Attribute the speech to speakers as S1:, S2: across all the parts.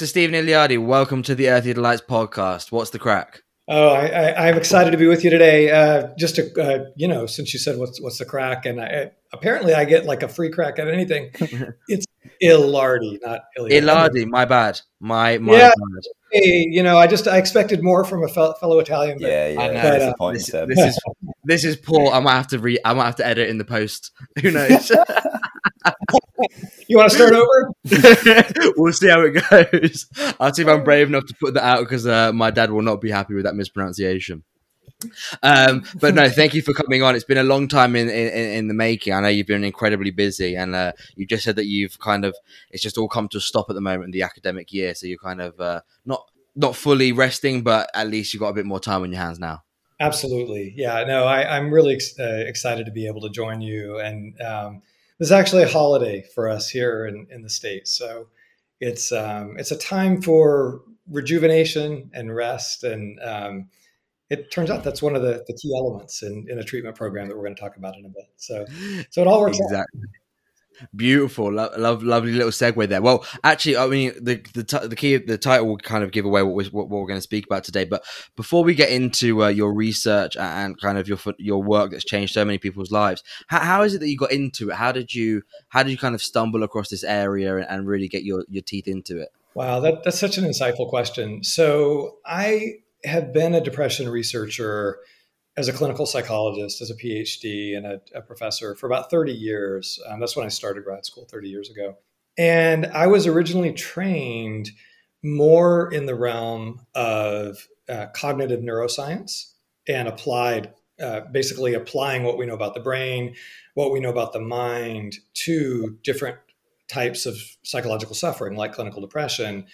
S1: Dr. Stephen Iliadi, welcome to the Earthly Delights podcast. What's the crack?
S2: Oh, I, am excited to be with you today. Uh, just to, uh, you know, since you said what's what's the crack, and I, apparently I get like a free crack at anything. it's Ilardi, not
S1: Iliadi. Ilardi, my bad. My my
S2: yeah. bad. Hey, you know, I just I expected more from a fellow Italian.
S3: But, yeah, yeah. But, uh,
S1: this, this, is this is Paul. I might have to re. I might have to edit in the post. Who knows?
S2: you want to start over?
S1: we'll see how it goes. I'll see if I'm brave enough to put that out because uh, my dad will not be happy with that mispronunciation. Um, but no, thank you for coming on. It's been a long time in, in, in the making. I know you've been incredibly busy, and uh, you just said that you've kind of it's just all come to a stop at the moment in the academic year. So you're kind of uh, not not fully resting, but at least you've got a bit more time on your hands now.
S2: Absolutely, yeah. No, I, am really ex- uh, excited to be able to join you, and um, this is actually a holiday for us here in, in the states. So it's um, it's a time for rejuvenation and rest and um, it turns out that's one of the, the key elements in, in a treatment program that we're going to talk about in a bit. So, so it all works exactly.
S1: Out. Beautiful, Lo- love, lovely little segue there. Well, actually, I mean, the the, t- the key, the title will kind of give away what, we, what, what we're going to speak about today. But before we get into uh, your research and kind of your your work that's changed so many people's lives, how, how is it that you got into it? How did you how did you kind of stumble across this area and, and really get your your teeth into it?
S2: Wow, that, that's such an insightful question. So I have been a depression researcher as a clinical psychologist, as a PhD, and a, a professor for about 30 years. Um, that's when I started grad school 30 years ago. And I was originally trained more in the realm of uh, cognitive neuroscience and applied, uh, basically applying what we know about the brain, what we know about the mind to different types of psychological suffering, like clinical depression.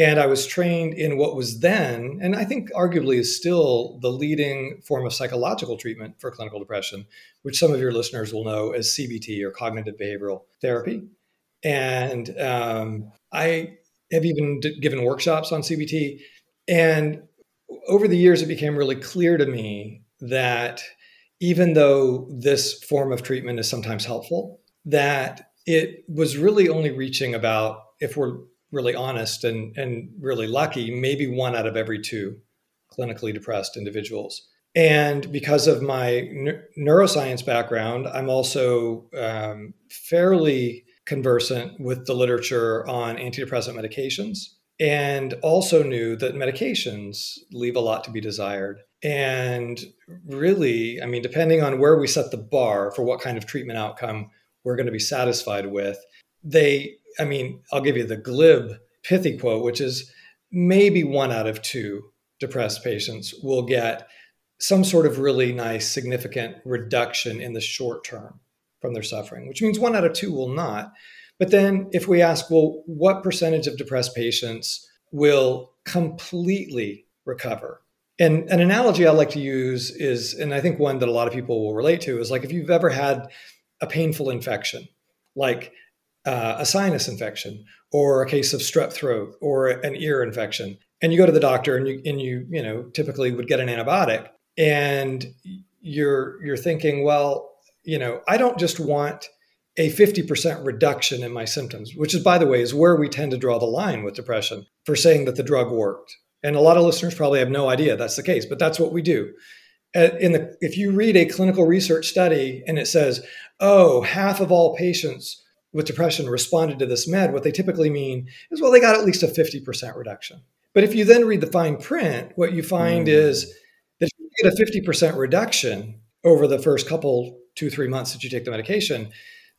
S2: And I was trained in what was then, and I think arguably is still the leading form of psychological treatment for clinical depression, which some of your listeners will know as CBT or cognitive behavioral therapy. And um, I have even d- given workshops on CBT. And over the years, it became really clear to me that even though this form of treatment is sometimes helpful, that it was really only reaching about, if we're really honest and, and really lucky, maybe one out of every two clinically depressed individuals. And because of my ne- neuroscience background, I'm also um, fairly conversant with the literature on antidepressant medications and also knew that medications leave a lot to be desired. And really, I mean, depending on where we set the bar for what kind of treatment outcome we're going to be satisfied with, they I mean, I'll give you the glib, pithy quote, which is maybe one out of two depressed patients will get some sort of really nice, significant reduction in the short term from their suffering, which means one out of two will not. But then if we ask, well, what percentage of depressed patients will completely recover? And an analogy I like to use is, and I think one that a lot of people will relate to, is like if you've ever had a painful infection, like uh, a sinus infection or a case of strep throat or an ear infection. And you go to the doctor and you and you you know typically would get an antibiotic. And you're you're thinking well you know i don't just want a 50% reduction in my symptoms which is by the way is where we tend to draw the line with depression for saying that the drug worked. And a lot of listeners probably have no idea that's the case but that's what we do. Uh, in the if you read a clinical research study and it says oh half of all patients with depression responded to this med, what they typically mean is, well, they got at least a 50% reduction. But if you then read the fine print, what you find mm. is that if you get a 50% reduction over the first couple, two, three months that you take the medication,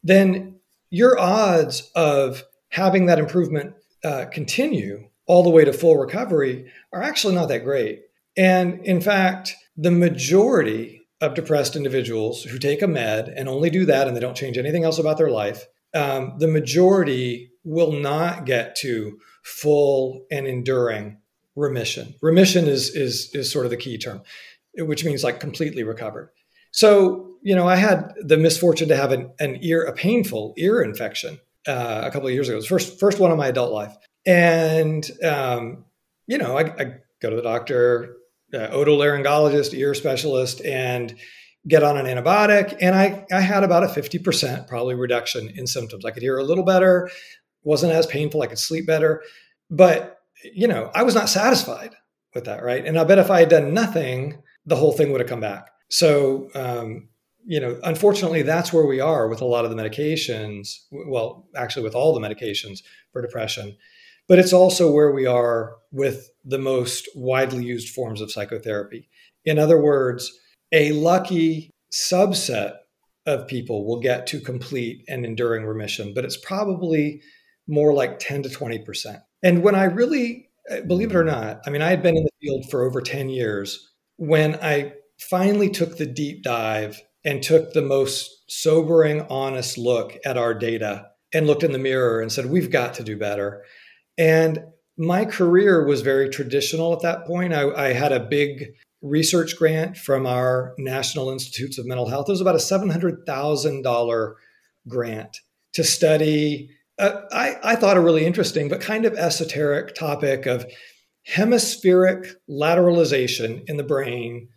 S2: then your odds of having that improvement uh, continue all the way to full recovery are actually not that great. And in fact, the majority of depressed individuals who take a med and only do that and they don't change anything else about their life um, the majority will not get to full and enduring remission. Remission is is is sort of the key term, which means like completely recovered. So you know, I had the misfortune to have an, an ear, a painful ear infection uh, a couple of years ago. It was first first one in my adult life, and um, you know, I, I, go to the doctor, uh, otolaryngologist, ear specialist, and get on an antibiotic. And I, I had about a 50% probably reduction in symptoms. I could hear a little better, wasn't as painful, I could sleep better. but you know, I was not satisfied with that, right? And I bet if I had done nothing, the whole thing would have come back. So, um, you know, unfortunately, that's where we are with a lot of the medications. Well, actually, with all the medications for depression, but it's also where we are with the most widely used forms of psychotherapy. In other words, a lucky subset of people will get to complete and enduring remission, but it's probably more like 10 to 20%. And when I really, uh, believe it or not, I mean, I had been in the field for over 10 years. When I finally took the deep dive and took the most sobering, honest look at our data and looked in the mirror and said, we've got to do better. And my career was very traditional at that point. I, I, had a big research grant from our National Institutes of Mental Health. It was about a $700,000 grant to study uh, I, I thought a really interesting but kind of esoteric topic of hemispheric lateralization in the brain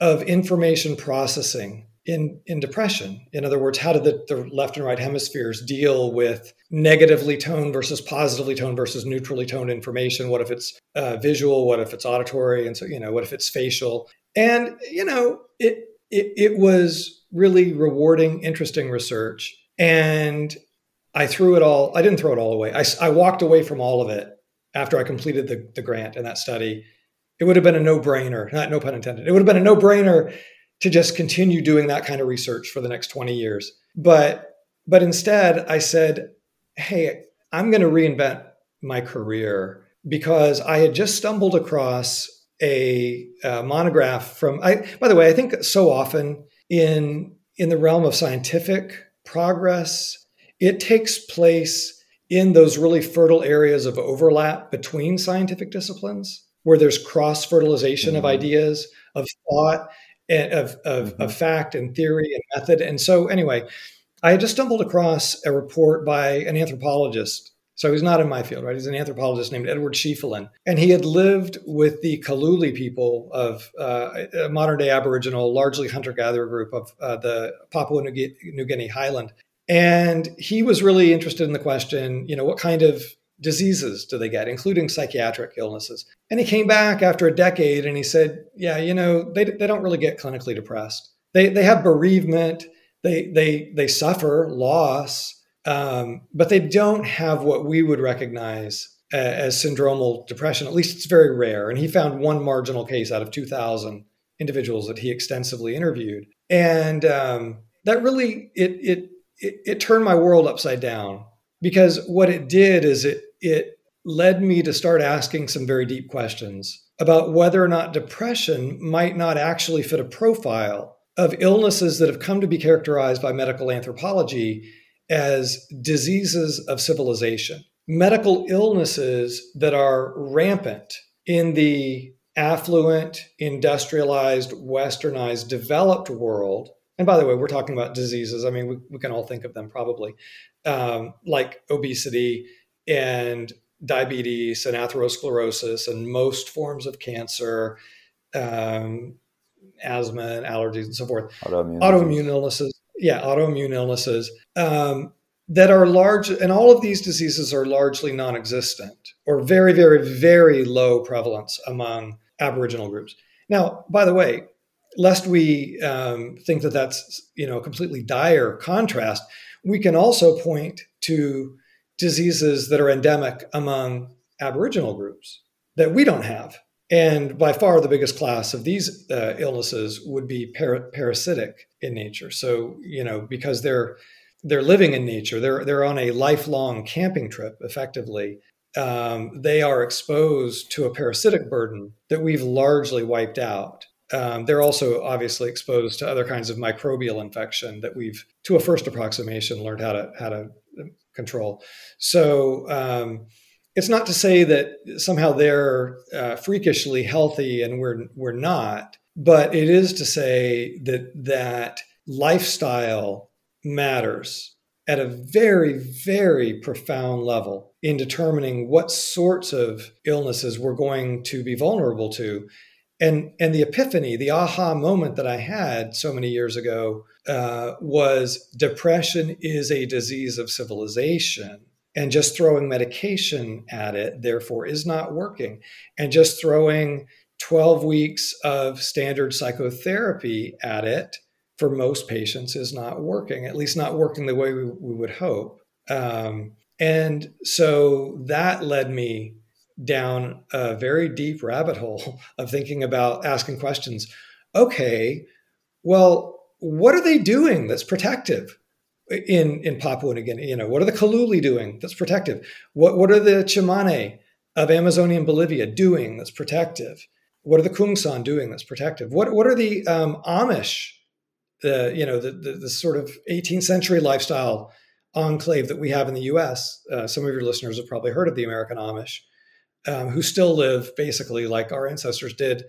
S2: of information processing in, in depression. In other words, how do the, the left and right hemispheres deal with negatively toned versus positively toned versus neutrally toned information? What if it's uh, visual? What if it's auditory? And so, you know, what if it's facial? And, you know, it, it, it was really rewarding, interesting research. And I threw it all, I didn't throw it all away. I, I walked away from all of it after I completed the, the grant and that study. It would have been a no brainer, not no pun intended. It would have been a no brainer to just continue doing that kind of research for the next 20 years. But but instead I said, "Hey, I'm going to reinvent my career because I had just stumbled across a, a monograph from I by the way, I think so often in in the realm of scientific progress it takes place in those really fertile areas of overlap between scientific disciplines where there's cross fertilization mm-hmm. of ideas, of thought, of, of, mm-hmm. of fact and theory and method. And so, anyway, I had just stumbled across a report by an anthropologist. So he's not in my field, right? He's an anthropologist named Edward Schieffelin. And he had lived with the Kaluli people of uh, a modern day Aboriginal, largely hunter gatherer group of uh, the Papua New Guinea highland. And he was really interested in the question, you know, what kind of diseases do they get, including psychiatric illnesses? And he came back after a decade and he said, yeah, you know, they, they don't really get clinically depressed. They, they have bereavement, they, they, they suffer loss, um, but they don't have what we would recognize as syndromal depression. At least it's very rare. And he found one marginal case out of 2,000 individuals that he extensively interviewed. And um, that really, it, it it, it turned my world upside down because what it did is it it led me to start asking some very deep questions about whether or not depression might not actually fit a profile of illnesses that have come to be characterized by medical anthropology as diseases of civilization. Medical illnesses that are rampant in the affluent, industrialized, westernized, developed world and by the way, we're talking about diseases. I mean, we, we can all think of them probably, um, like obesity and diabetes and atherosclerosis and most forms of cancer, um, asthma and allergies and so forth. Autoimmune, autoimmune illnesses. Yeah, autoimmune illnesses um, that are large, and all of these diseases are largely non existent or very, very, very low prevalence among Aboriginal groups. Now, by the way, lest we um, think that that's you know a completely dire contrast, we can also point to diseases that are endemic among Aboriginal groups that we don't have. And by far the biggest class of these uh, illnesses would be par- parasitic in nature. So you know because they're they're living in nature, they're they're on a lifelong camping trip effectively. Um, they are exposed to a parasitic burden that we've largely wiped out um, they're also obviously exposed to other kinds of microbial infection that we've, to a first approximation, learned how to how to control. So um, it's not to say that somehow they're uh, freakishly healthy and we're we're not, but it is to say that that lifestyle matters at a very very profound level in determining what sorts of illnesses we're going to be vulnerable to and and the epiphany the aha moment that i had so many years ago uh, was depression is a disease of civilization and just throwing medication at it, therefore, is not working. And just throwing 12 weeks of standard psychotherapy at it for most patients is not working, at least not working the way we, we would hope. Um, and so that led me down a very deep rabbit hole of thinking about asking questions. Okay, well, what are they doing that's protective in, in Papua New Guinea? You know, what are the Kaluli doing that's protective? What, what are the Tsimane of Amazonian Bolivia doing that's protective? What are the Kungsan doing that's protective? What, what are the um, Amish, the, you know, the, the, the sort of 18th century lifestyle enclave that we have in the US? Uh, some of your listeners have probably heard of the American Amish um, who still live basically like our ancestors did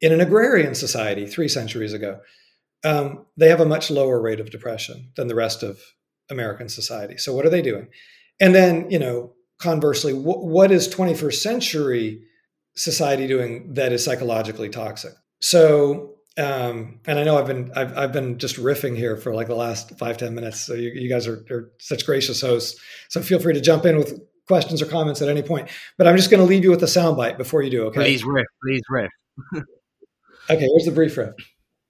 S2: in an agrarian society three centuries ago. Um, they have a much lower rate of depression than the rest of American society. So, what are they doing? And then, you know, conversely, wh- what is 21st century society doing that is psychologically toxic? So, um, and I know I've been I've, I've been just riffing here for like the last five ten minutes. So you, you guys are, are, such gracious hosts. So feel free to jump in with questions or comments at any point. But I'm just going to leave you with a soundbite before you do. Okay.
S1: Please riff. Please riff.
S2: okay. Here's the brief riff.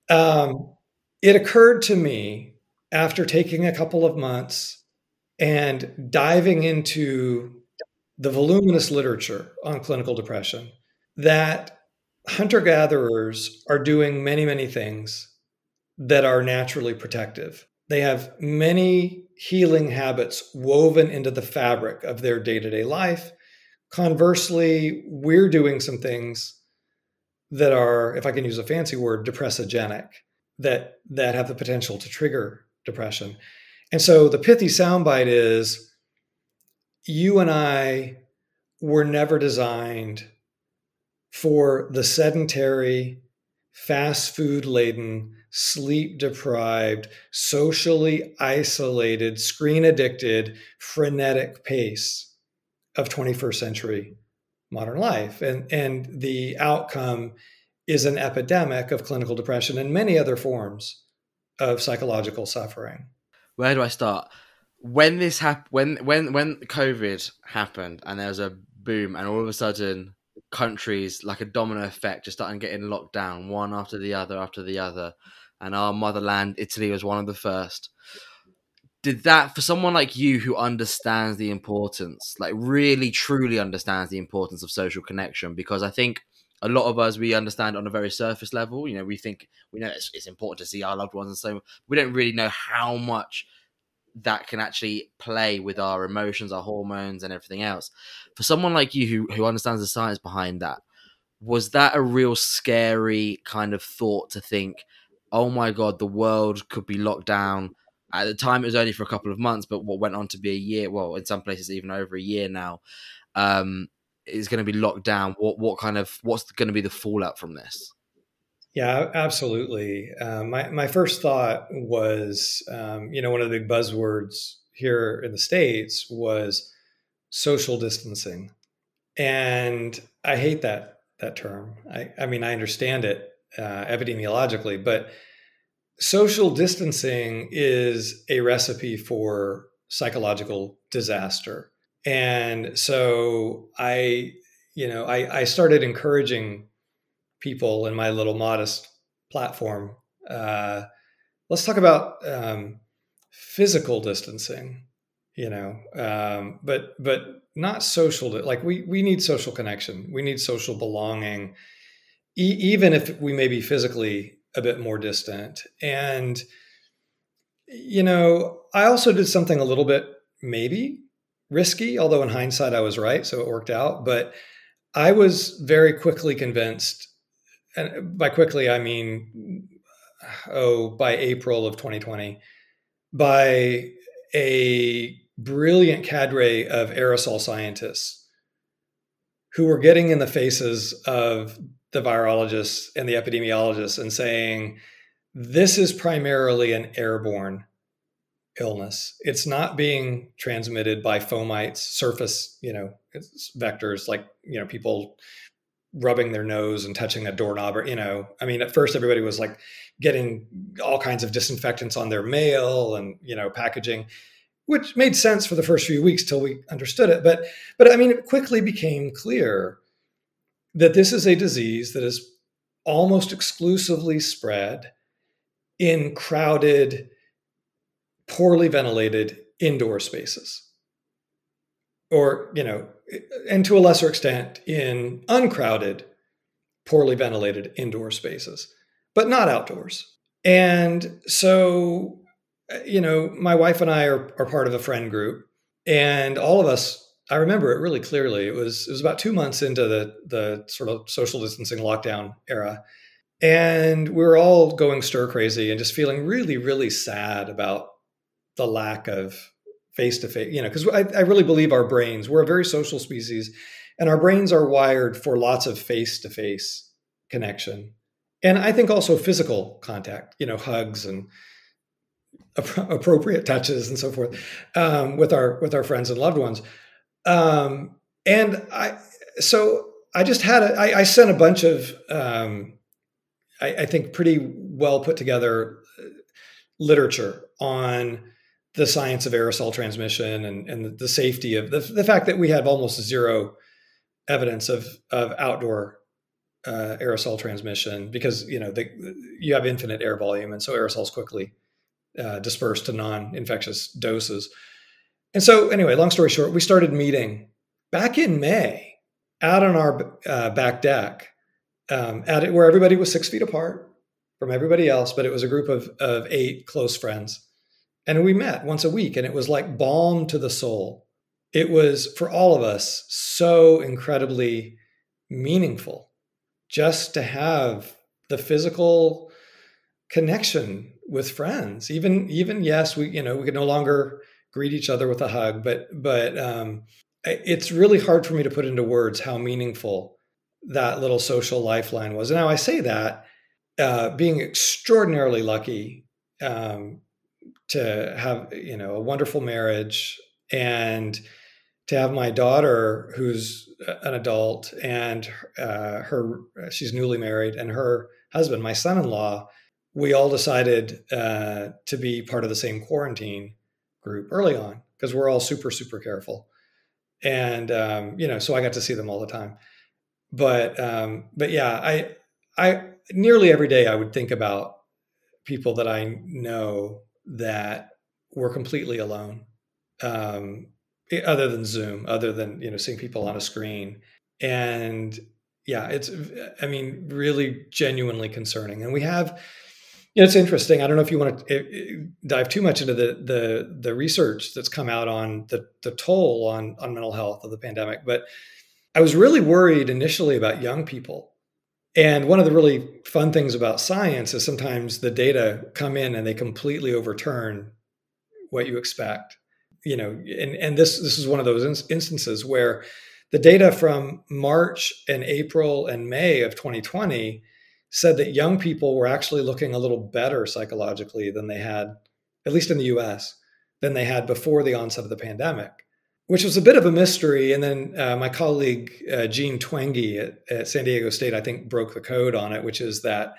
S2: Um, it occurred to me after taking a couple of months and diving into the voluminous literature on clinical depression that hunter gatherers are doing many, many things that are naturally protective. They have many healing habits woven into the fabric of their day to day life. Conversely, we're doing some things that are, if I can use a fancy word, depressogenic, that that have the potential to trigger depression. And so the pithy soundbite is you and I were never designed for the sedentary, fast food laden, sleep deprived, socially isolated, screen addicted, frenetic pace of 21st century modern life. And, and the outcome is an epidemic of clinical depression and many other forms of psychological suffering.
S1: Where do I start? When this happened, when when when COVID happened, and there was a boom, and all of a sudden countries like a domino effect just started getting locked down one after the other after the other and our motherland, Italy, was one of the first. Did that for someone like you who understands the importance, like really truly understands the importance of social connection? Because I think a lot of us we understand on a very surface level. You know, we think we know it's, it's important to see our loved ones, and so we don't really know how much that can actually play with our emotions, our hormones, and everything else. For someone like you who who understands the science behind that, was that a real scary kind of thought to think? Oh my god, the world could be locked down. At the time, it was only for a couple of months, but what went on to be a year, well, in some places even over a year now, um, is going to be locked down. What what kind of what's going to be the fallout from this?
S2: Yeah, absolutely. Um, my my first thought was, um, you know, one of the big buzzwords here in the states was social distancing, and I hate that that term. I, I mean, I understand it uh, epidemiologically, but social distancing is a recipe for psychological disaster. And so I, you know, I, I started encouraging people in my little modest platform. Uh, let's talk about um, physical distancing, you know, um, but but not social. Like we we need social connection. We need social belonging e- even if we may be physically a bit more distant. And, you know, I also did something a little bit maybe risky, although in hindsight I was right. So it worked out. But I was very quickly convinced, and by quickly, I mean, oh, by April of 2020, by a brilliant cadre of aerosol scientists who were getting in the faces of the virologists and the epidemiologists and saying, this is primarily an airborne illness. It's not being transmitted by fomites, surface, you know, vectors like, you know, people rubbing their nose and touching a doorknob or, you know, I mean, at first everybody was like getting all kinds of disinfectants on their mail and, you know, packaging. which made sense for the first few weeks till we understood it. But but I mean, it quickly became clear that this is a disease that is almost exclusively spread in crowded, poorly ventilated indoor spaces. Or, you know, and to a lesser extent in uncrowded, poorly ventilated indoor spaces, but not outdoors. And so, you know, my wife and I are, are part of a friend group, and all of us I remember it really clearly. It was it was about two months into the the sort of social distancing lockdown era, and we were all going stir crazy and just feeling really really sad about the lack of face to face. You know, because I, I really believe our brains we're a very social species, and our brains are wired for lots of face to face connection, and I think also physical contact. You know, hugs and appropriate touches and so forth um, with our with our friends and loved ones um, and I, so I just had a, I, I sent a bunch of, um, I, I think pretty well put together uh, literature on the science of aerosol transmission and, and the safety of the, the fact that we have almost zero evidence of, of outdoor uh, aerosol transmission because you know the, you have infinite air volume and so aerosols quickly uh, disperse to non-infectious doses and so, anyway, long story short, we started meeting back in May out on our uh, back deck um, at it, where everybody was six feet apart from everybody else, but it was a group of, of eight close friends. And we met once a week, and it was like balm to the soul. It was for all of us so incredibly meaningful just to have the physical connection with friends even even yes we you know we could no longer greet each other with a hug. But but um, it's really hard for me to put into words how meaningful that little social lifeline was. Now I say that uh, being extraordinarily lucky um, to have you know a wonderful marriage and to have my daughter who's an adult and uh, her she's newly married and her husband my son-in-law we all decided uh, to be part of the same quarantine group early on because we're all super super careful. And um, you know so i got to see them all the time. But um, but yeah i i nearly every day i would think about people that i know that were completely alone um, other than zoom other than you know seeing people on a screen. And yeah it's i mean really genuinely concerning. And we have you know, it's interesting. I don't know if you want to eh, eh, dive too much into the the the research that's come out on the the toll on on mental health of the pandemic, but I was really worried initially about young people. And one of the really fun things about science is sometimes the data come in and they completely overturn what you expect. You know, and and this this is one of those instances where the data from March and April and May of 2020 said that young people were actually looking a little better psychologically than they had, at least in the US, than they had before the onset of the pandemic, which was a bit of a mystery. And then uh, my colleague, uh, Jean Twenge at, at, San Diego State, I think broke the code on it, which is that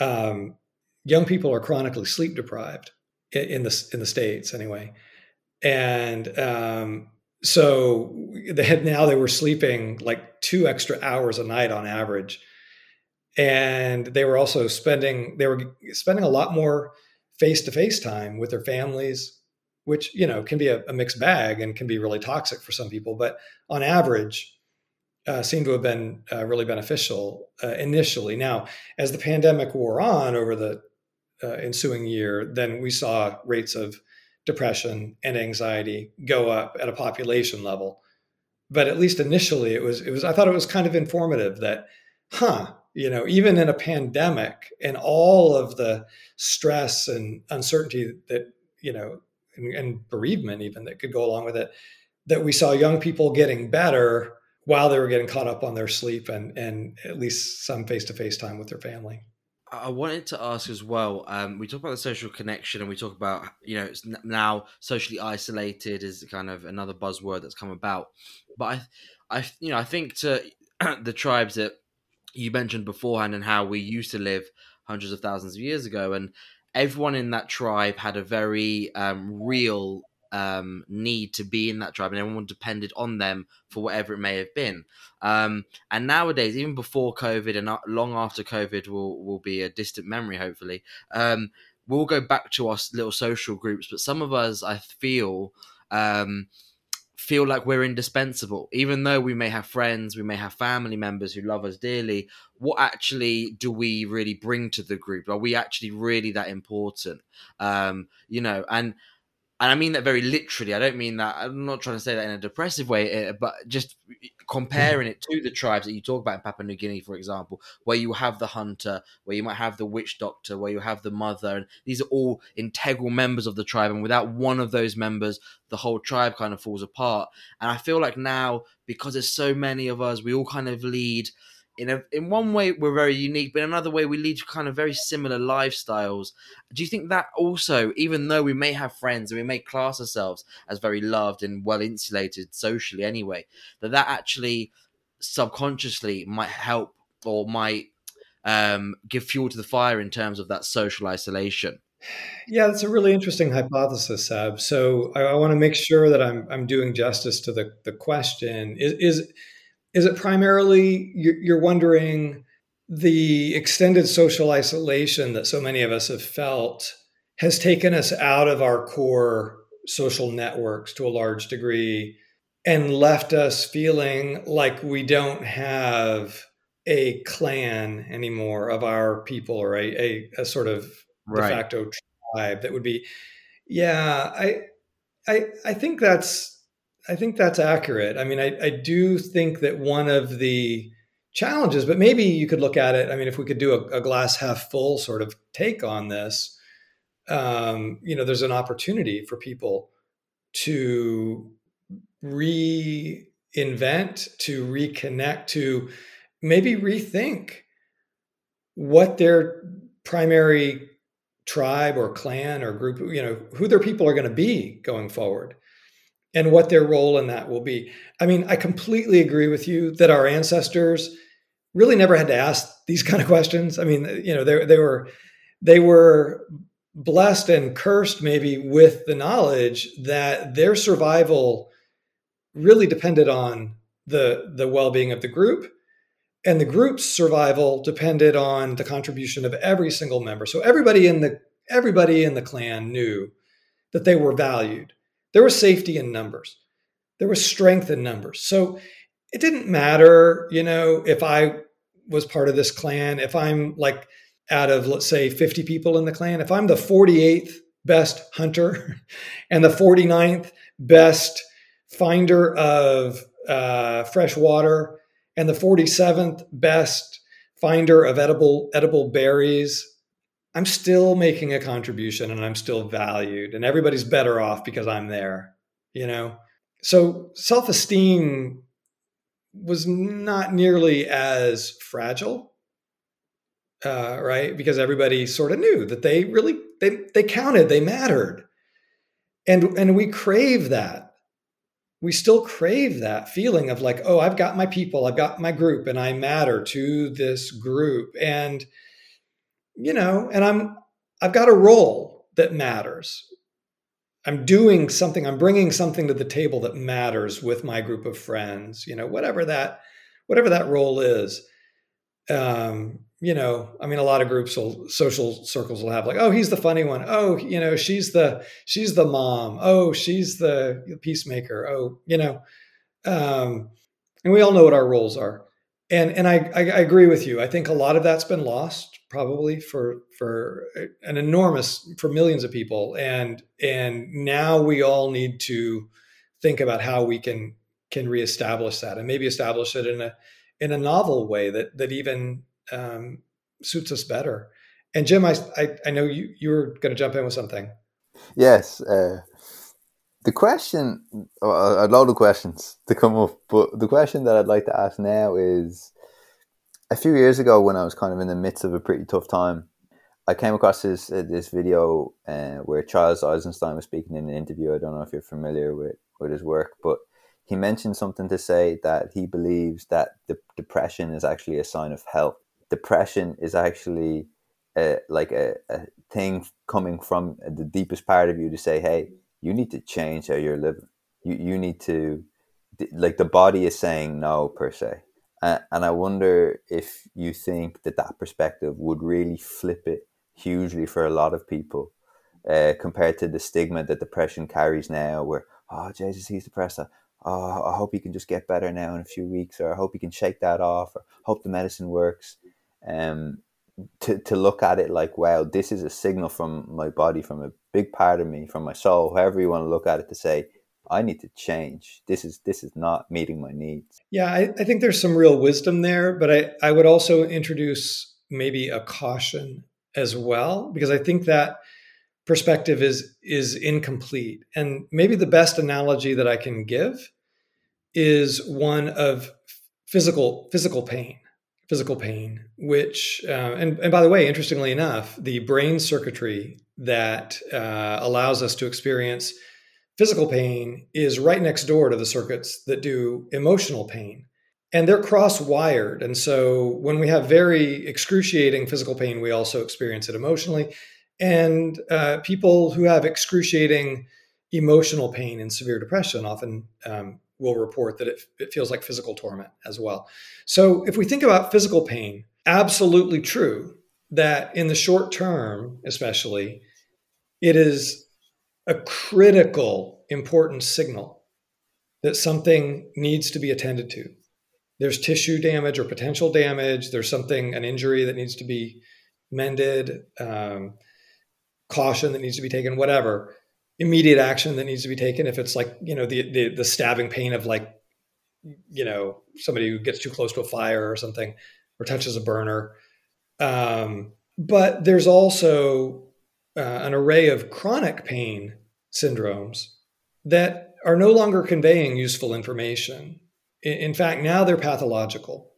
S2: um, young people are chronically sleep deprived in, in, the, in the States anyway. And um, so they had now they were sleeping like two extra hours a night on average and they were also spending they were spending a lot more face-to-face time with their families which you know can be a, a mixed bag and can be really toxic for some people. But on average uh, to have been uh, really beneficial uh, initially. Now as the pandemic wore on over the uh, ensuing year then we saw rates of depression and anxiety go up at a population level. But at least initially it was it was i thought it was kind of informative that huh you know even in a pandemic and all of the stress and uncertainty that you know and, and, bereavement even that could go along with it that we saw young people getting better while they were getting caught up on their sleep and and at least some face-to-face time with their family
S1: I wanted to ask as well. Um, we talk about the social connection, and we talk about you know it's now socially isolated is kind of another buzzword that's come about. But I, I you know I think to the tribes that you mentioned beforehand and how we used to live hundreds of thousands of years ago, and everyone in that tribe had a very um, real um, need to be in that tribe, and everyone depended on them for whatever it may have been. Um, and nowadays, even before COVID and long after COVID will will be a distant memory, hopefully. Um, we'll go back to our little social groups, but some of us, I feel, um, feel like we're indispensable. Even though we may have friends, we may have family members who love us dearly, what actually do we really bring to the group? Are we actually really that important? Um, you know, and and I mean that very literally. I don't mean that. I'm not trying to say that in a depressive way, eh, but just comparing it to the tribes that you talk about in Papua New Guinea, for example, where you have the hunter, where you might have the witch doctor, where you have the mother, and these are all integral members of the tribe. And without one of those members, the whole tribe kind of falls apart. And I feel like now, because there's so many of us, we all kind of lead in a in one way we're very unique, but in another way we lead kind of very similar lifestyles. Do you think that also, even though we may have friends and we may class ourselves as very loved and well insulated socially anyway, that that actually subconsciously might help or might um, give fuel to the fire in terms of that social isolation?
S2: Yeah, that's a really interesting hypothesis, Seb. So I, I want to make sure that I'm I'm doing justice to the the question. Is is is it primarily you're wondering the extended social isolation that so many of us have felt has taken us out of our core social networks to a large degree and left us feeling like we don't have a clan anymore of our people or a, a, a sort of right. de facto tribe that would be yeah i i i think that's I think that's accurate. I mean, I, I do think that one of the challenges, but maybe you could look at it. I mean, if we could do a, a glass half full sort of take on this, um, you know, there's an opportunity for people to reinvent, to reconnect, to maybe rethink what their primary tribe or clan or group, you know, who their people are going to be going forward and what their role in that will be. I mean, I completely agree with you that our ancestors really never had to ask these kind of questions. I mean, you know, they, they were they were blessed and cursed maybe with the knowledge that their survival really depended on the the well-being of the group and the group's survival depended on the contribution of every single member so everybody in the everybody in the clan knew that they were valued there was safety in numbers. There was strength in numbers. So it didn't matter, you know, if I was part of this clan, if I'm like out of, let's say, 50 people in the clan, if I'm the 48th best hunter and the 49th best finder of uh, fresh water and the 47th best finder of edible edible berries I'm still making a contribution and I'm still valued and everybody's better off because I'm there, you know? So self esteem was not nearly as fragile, uh, right? Because everybody sort of knew that they really, they, they counted, they mattered. And, and we crave that. We still crave that feeling of like, oh, I've got my people, I've got my group, and I matter to this group. And, you know, and I'm I've got a role that matters. I'm doing something, I'm bringing something to the table that matters with my group of friends, you know, whatever that whatever that role is. Um, you know, I mean, a lot of groups will, social circles will have like, oh, he's the funny one. Oh, you know, she's the, she's the mom. Oh, she's the peacemaker. Oh, you know, um, and we all know what our roles are. And, and I, I, I agree with you. I think a lot of that's been lost probably for for an enormous for millions of people. And and now we all need to think about how we can can reestablish that and maybe establish it in a in a novel way that that even um, suits us better. And jim i i, I know you you were going to jump in with something.
S3: Yes uh, the question a lot of questions to come up but the question that i'd like to ask now is a few years ago when I was kind of in the midst of a pretty tough time, I came across this uh, this video uh, where Charles Eisenstein was speaking in an interview. I don't know if you're familiar with, with his work, but he mentioned something to say that he believes that the depression is actually a sign of health. Depression is actually a, uh, like a, a thing coming from the deepest part of you to say, "Hey, you need to change how you're living. You you need to like the body is saying no per se. Uh, and I wonder if you think that that perspective would really flip it hugely for a lot of people uh, compared to the stigma that depression carries now, where, oh, Jesus, he's depressed. Oh, I hope he can just get better now in a few weeks, or I hope he can shake that off, or hope the medicine works. Um, to, to look at it like, wow, this is a signal from my body, from a big part of me, from my soul, however you want to look at it, to say, I need to change. This is this is not meeting my needs.
S2: Yeah, I, I think there's some real wisdom there, but I, I would also introduce maybe a caution as well, because I think that perspective is is incomplete. And maybe the best analogy that I can give is one of physical physical pain physical pain, which, uh, and, and by the way, interestingly enough, the brain circuitry that uh, allows us to experience physical pain is right next door to the circuits that do emotional pain. And they're cross wired. And so when we have very excruciating physical pain, we also experience it emotionally. And uh, people who have excruciating emotional pain and severe depression often um, will report that it, it feels like physical torment as well. So if we think about physical pain, absolutely true that in the short term, especially, it is a critical, important signal that something needs to be attended to. There's tissue damage or potential damage. There's something, an injury that needs to be mended, um, caution that needs to be taken, whatever immediate action that needs to be taken if it's like you know the, the the, stabbing pain of like you know somebody who gets too close to a fire or something or touches a burner um, but there's also uh, an array of chronic pain syndromes that are no longer conveying useful information in, in fact now they're pathological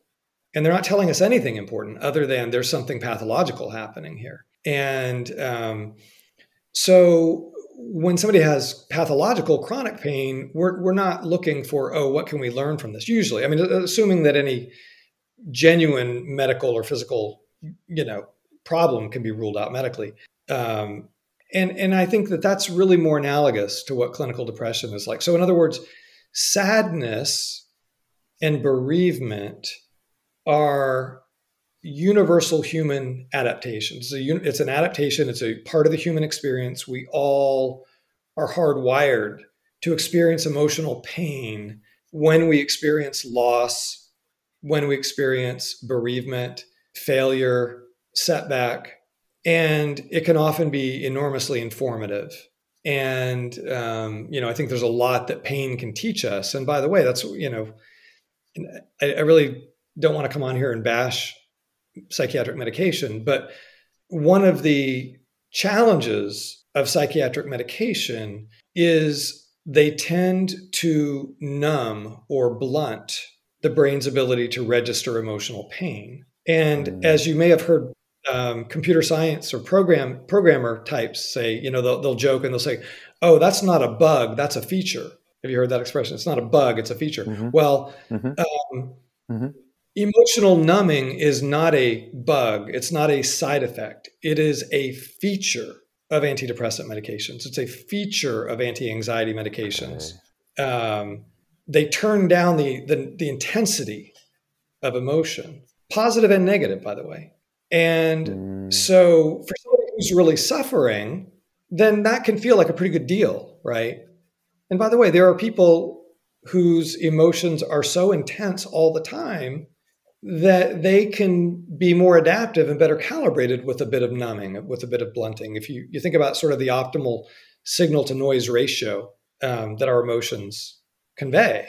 S2: and they're not telling us anything important other than there's something pathological happening here and um, so when somebody has pathological chronic pain, we're, we're not looking for, oh, what can we learn from this? Usually, I mean, assuming that any genuine medical or physical, you know, problem can be ruled out medically. Um, and, and I think that that's really more analogous to what clinical depression is like. So, in other words, sadness and bereavement are universal human adaptations. It's, it's an adaptation, it's a part of the human experience. We all are hardwired to experience emotional pain when we experience loss, when we experience bereavement, failure, setback. And it can often be enormously informative. And, um, you know, I think there's a lot that pain can teach us. And by the way, that's, you know, I, I really don't want to come on here and bash psychiatric medication. But one of the challenges of psychiatric medication is they tend to numb or blunt the brain's ability to register emotional pain. And mm. as you may have heard um, computer science or program programmer types say, you know, they'll, they'll joke and they'll say, "Oh, that's not a bug, that's a feature." Have you heard that expression? It's not a bug, it's a feature. Mm-hmm. Well, mm-hmm. Um, mm-hmm emotional numbing is not a bug, it's not a side effect. It is a feature of antidepressant medications, it's a feature of anti anxiety medications. Okay. Um, they turn down the, the, the intensity of emotion, positive and negative, by the way. And mm. so for somebody who's really suffering, then that can feel like a pretty good deal, right? And by the way, there are people whose emotions are so intense all the time that they can be more adaptive and better calibrated with a bit of numbing, with a bit of blunting. If you, you think about sort of the optimal signal to noise ratio um, that our emotions convey.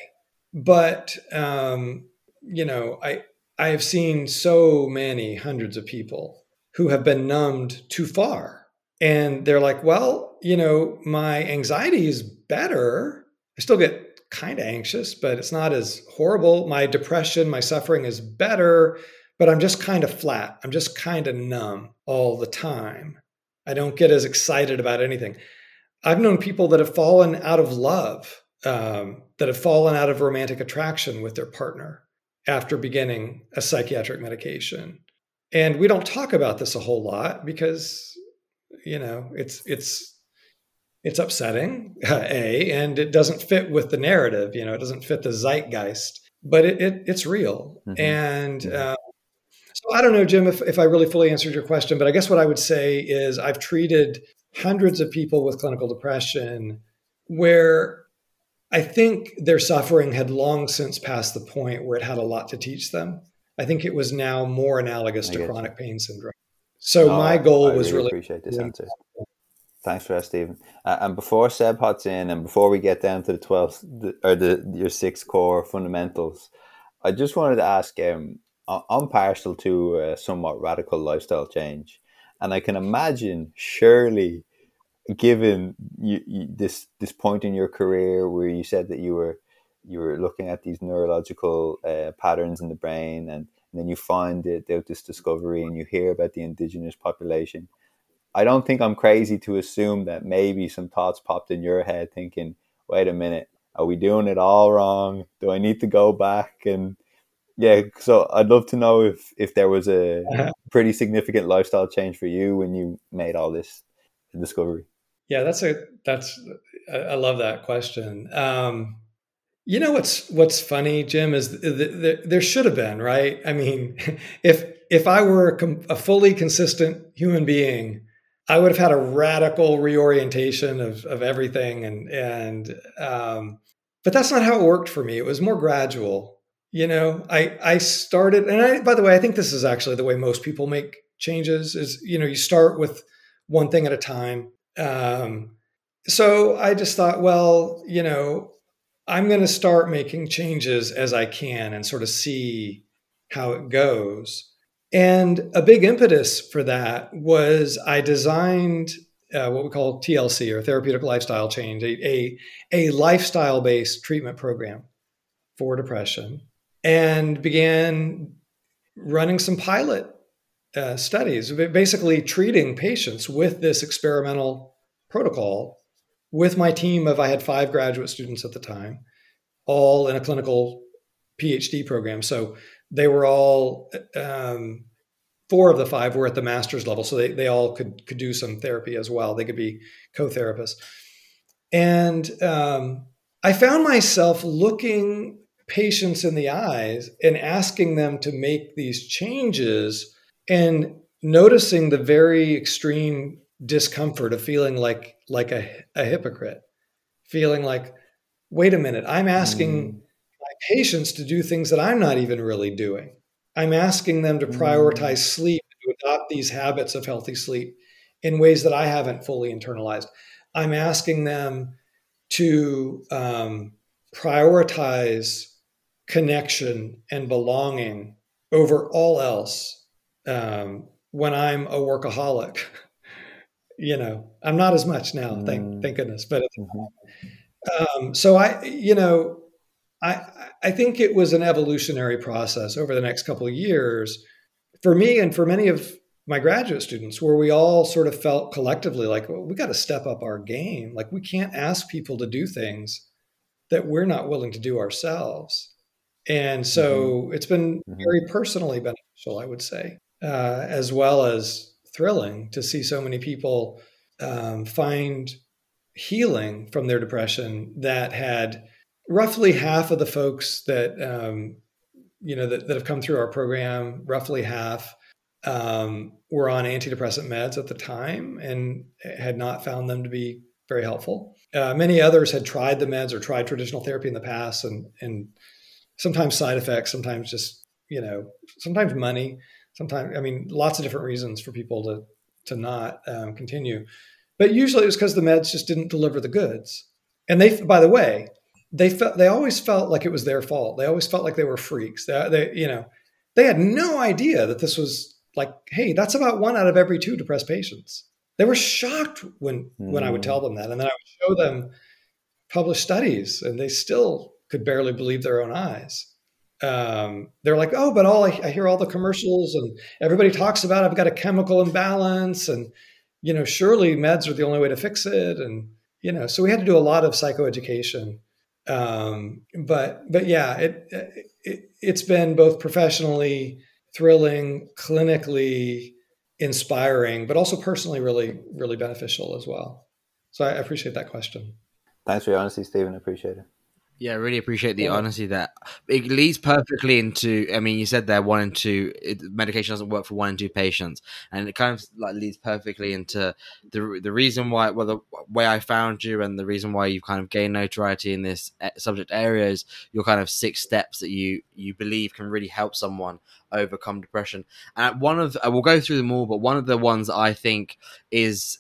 S2: But, um, you know, I, I have seen so many hundreds of people who have been numbed too far. And they're like, well, you know, my anxiety is better. I still get kind of anxious, but it's not as horrible. My depression, my suffering is better, but I'm just kind of flat. I'm just kind of numb all the time. I don't get as excited about anything. I've known people that have fallen out of love, um, that have fallen out of romantic attraction with their partner after beginning a psychiatric medication. And we don't talk about this a whole lot because, you know, it's it's it's upsetting, a, and it doesn't fit with the narrative. You know, it doesn't fit the zeitgeist, but it, it it's real. Mm-hmm. And uh, so I don't know, Jim, if, if I really fully answered your question, but I guess what I would say is I've treated hundreds of people with clinical depression where I think their suffering had long since passed the point where it had a lot to teach them. I think it was now more analogous to chronic you. pain syndrome. So no, my goal
S3: I
S2: was really,
S3: appreciate this answer. Thanks for that, Stephen. Uh, and before Seb hots in, and before we get down to the twelfth or the your six core fundamentals, I just wanted to ask. Um, I'm partial to a somewhat radical lifestyle change, and I can imagine surely, given you, you, this this point in your career where you said that you were you were looking at these neurological uh, patterns in the brain, and, and then you find it, this discovery, and you hear about the indigenous population I don't think I'm crazy to assume that maybe some thoughts popped in your head thinking, wait a minute, are we doing it all wrong? Do I need to go back? And yeah, so I'd love to know if, if there was a pretty significant lifestyle change for you when you made all this discovery.
S2: Yeah, that's a, that's, I love that question. Um, you know what's what's funny, Jim, is there should have been right. I mean, if if I were a fully consistent human being, I would have had a radical reorientation of, of everything. And, and, um, but that's not how it worked for me. It was more gradual. You know, I, I started, and I, by the way, I think this is actually the way most people make changes is, you know, you start with one thing at a time. Um, so I just thought, well, you know, I'm going to start making changes as I can and sort of see how it goes. And a big impetus for that was I designed uh, what we call TLC or therapeutic lifestyle change, a, a, a lifestyle based treatment program for depression, and began running some pilot uh, studies, basically treating patients with this experimental protocol with my team of, I had five graduate students at the time, all in a clinical PhD program. So they were all um, four of the five were at the master's level, so they, they all could could do some therapy as well. They could be co-therapists, and um, I found myself looking patients in the eyes and asking them to make these changes, and noticing the very extreme discomfort of feeling like like a, a hypocrite, feeling like, wait a minute, I'm asking. Mm patients to do things that I'm not even really doing. I'm asking them to prioritize mm. sleep, to adopt these habits of healthy sleep in ways that I haven't fully internalized. I'm asking them to um, prioritize connection and belonging over all else um, when I'm a workaholic. you know, I'm not as much now, thank, mm. thank goodness. But mm-hmm. um, so I, you know, I, I think it was an evolutionary process over the next couple of years for me and for many of my graduate students where we all sort of felt collectively like well, we got to step up our game like we can't ask people to do things that we're not willing to do ourselves and so mm-hmm. it's been mm-hmm. very personally beneficial i would say uh, as well as thrilling to see so many people um, find healing from their depression that had roughly half of the folks that um, you know that, that, have come through our program, roughly half um, were on antidepressant meds at the time and had not found them to be very helpful. Uh, many others had tried the meds or tried traditional therapy in the past, and and sometimes side effects, sometimes just you know, sometimes money, sometimes I mean, lots of different reasons for people to to not um, continue. But usually it was because the meds just didn't deliver the goods. And they, by the way, they felt they always felt like it was their fault. They always felt like they were freaks. They, they, you know, they had no idea that this was like, hey, that's about one out of every two depressed patients. They were shocked when mm. when I would tell them that, and then I would show them published studies, and they still could barely believe their own eyes. Um, they're like, oh, but all I, I hear all the commercials, and everybody talks about I've got a chemical imbalance, and you know, surely meds are the only way to fix it, and you know, so we had to do a lot of psychoeducation um, but but yeah, it, it it's been both professionally thrilling, clinically inspiring, but also personally really really beneficial as well. So I appreciate that question.
S3: Thanks for your honesty, Stephen. I appreciate it.
S1: Yeah, I really appreciate the yeah. honesty that It leads perfectly into. I mean, you said there one and two it, medication doesn't work for one and two patients, and it kind of like leads perfectly into the the reason why. Well, the way I found you and the reason why you've kind of gained notoriety in this eh, subject area is your kind of six steps that you you believe can really help someone overcome depression. And one of we'll go through them all, but one of the ones that I think is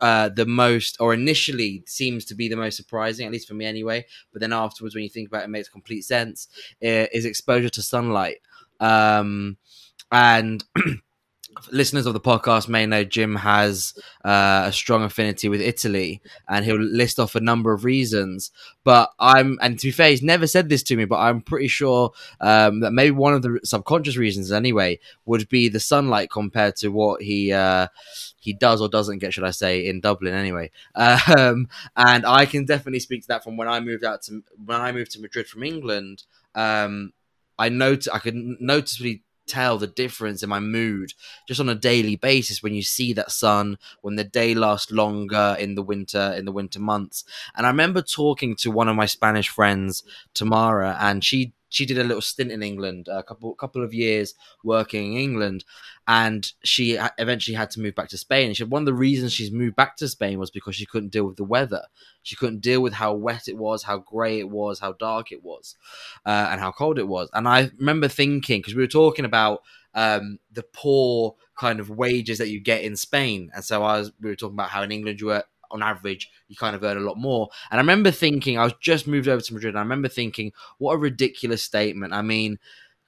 S1: uh, the most, or initially seems to be the most surprising, at least for me anyway. But then afterwards, when you think about it, it makes complete sense. Is exposure to sunlight, um, and listeners of the podcast may know Jim has uh, a strong affinity with Italy, and he'll list off a number of reasons. But I'm, and to be fair, he's never said this to me, but I'm pretty sure um, that maybe one of the subconscious reasons, anyway, would be the sunlight compared to what he uh, he does or doesn't get, should I say, in Dublin, anyway. Um, and I can definitely speak to that from when I moved out to when I moved to Madrid from England. Um, I noticed I could noticeably tell the difference in my mood just on a daily basis when you see that sun when the day lasts longer in the winter in the winter months. And i remember talking to one of my spanish friends tamara and she she did a little stint in England, a couple couple of years working in England, and she eventually had to move back to Spain. And she said one of the reasons she's moved back to Spain was because she couldn't deal with the weather. She couldn't deal with how wet it was, how grey it was, how dark it was, uh, and how cold it was. And I remember thinking because we were talking about um, the poor kind of wages that you get in Spain, and so I was we were talking about how in England you were on average, you kind of earn a lot more. And I remember thinking, I was just moved over to Madrid, I remember thinking, what a ridiculous statement. I mean,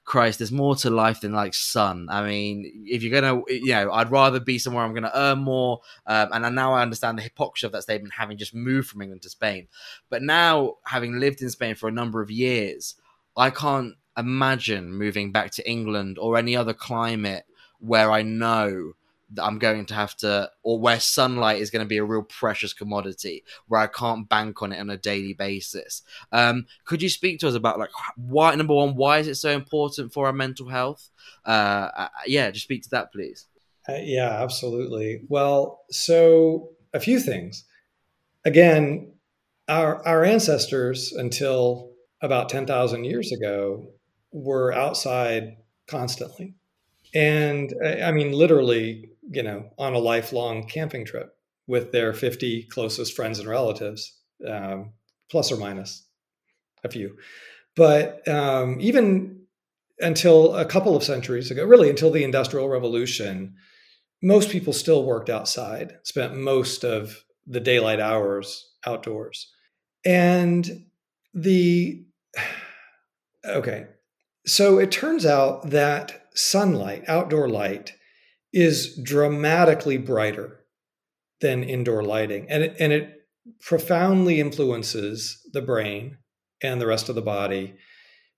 S1: Christ, there's more to life than like sun. I mean, if you're gonna, you know, I'd rather be somewhere I'm gonna earn more. Um, and now I understand the hypocrisy of that statement, having just moved from England to Spain. But now, having lived in Spain for a number of years, I can't imagine moving back to England or any other climate where I know I'm going to have to, or where sunlight is going to be a real precious commodity, where I can't bank on it on a daily basis. Um, could you speak to us about like why number one, why is it so important for our mental health? Uh, uh, yeah, just speak to that, please.
S2: Uh, yeah, absolutely. Well, so a few things. Again, our our ancestors until about ten thousand years ago were outside constantly. And I mean, literally you know, on a lifelong camping trip with their 50 closest friends and relatives, um, plus or minus a few. But um, even until a couple of centuries ago, really until the Industrial Revolution, most people still worked outside, spent most of the daylight hours outdoors. And the, okay, so it turns out that sunlight, outdoor light, is dramatically brighter than indoor lighting. And it, and it profoundly influences the brain and the rest of the body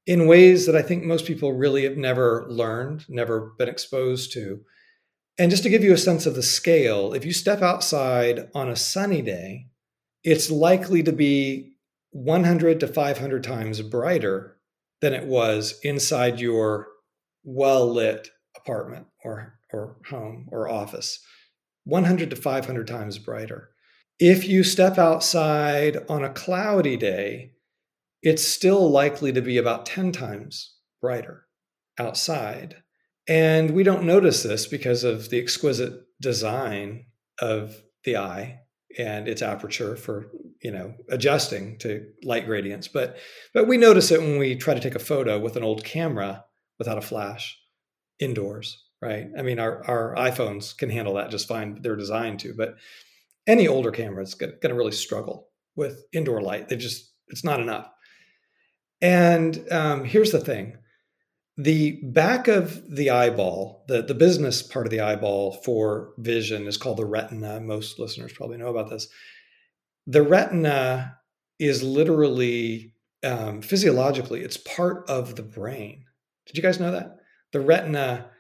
S2: in ways that I think most people really have never learned, never been exposed to. And just to give you a sense of the scale, if you step outside on a sunny day, it's likely to be 100 to 500 times brighter than it was inside your well lit apartment or or home or office 100 to 500 times brighter. If you step outside on a cloudy day, it's still likely to be about 10 times brighter outside. And we don't notice this because of the exquisite design of the eye and its aperture for you know adjusting to light gradients but but we notice it when we try to take a photo with an old camera without a flash indoors right? I mean, our, our iPhones can handle that just fine. They're designed to, but any older camera is going to really struggle with indoor light. They just, it's not enough. And um, here's the thing the back of the eyeball, the, the business part of the eyeball for vision is called the retina. Most listeners probably know about this. The retina is literally, um, physiologically, it's part of the brain. Did you guys know that? The retina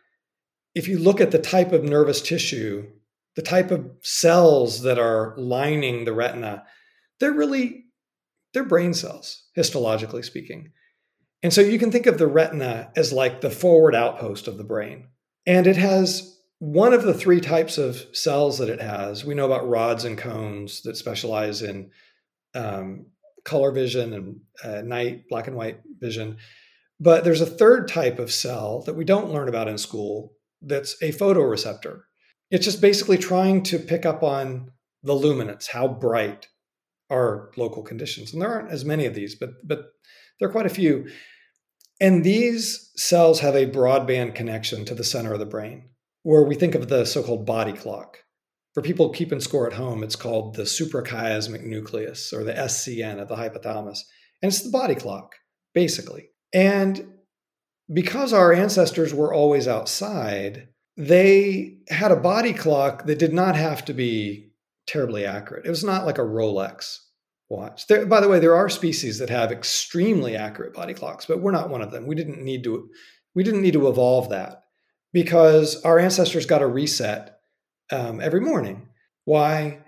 S2: if you look at the type of nervous tissue, the type of cells that are lining the retina, they're really they're brain cells, histologically speaking. And so you can think of the retina as like the forward outpost of the brain. And it has one of the three types of cells that it has, we know about rods and cones that specialize in um, color vision and uh, night, black and white vision. But there's a third type of cell that we don't learn about in school that's a photoreceptor. It's just basically trying to pick up on the luminance, how bright are local conditions. And there aren't as many of these, but but there are quite a few. And these cells have a broadband connection to the center of the brain, where we think of the so-called body clock. For people keeping score at home, it's called the suprachiasmatic nucleus or the SCN of the hypothalamus. And it's the body clock, basically. And because our ancestors were always outside, they had a body clock that did not have to be terribly accurate. It was not like a Rolex watch. There, by the way, there are species that have extremely accurate body clocks, but we're not one of them. We didn't need to we didn't need to evolve that because our ancestors got a reset um, every morning. Why?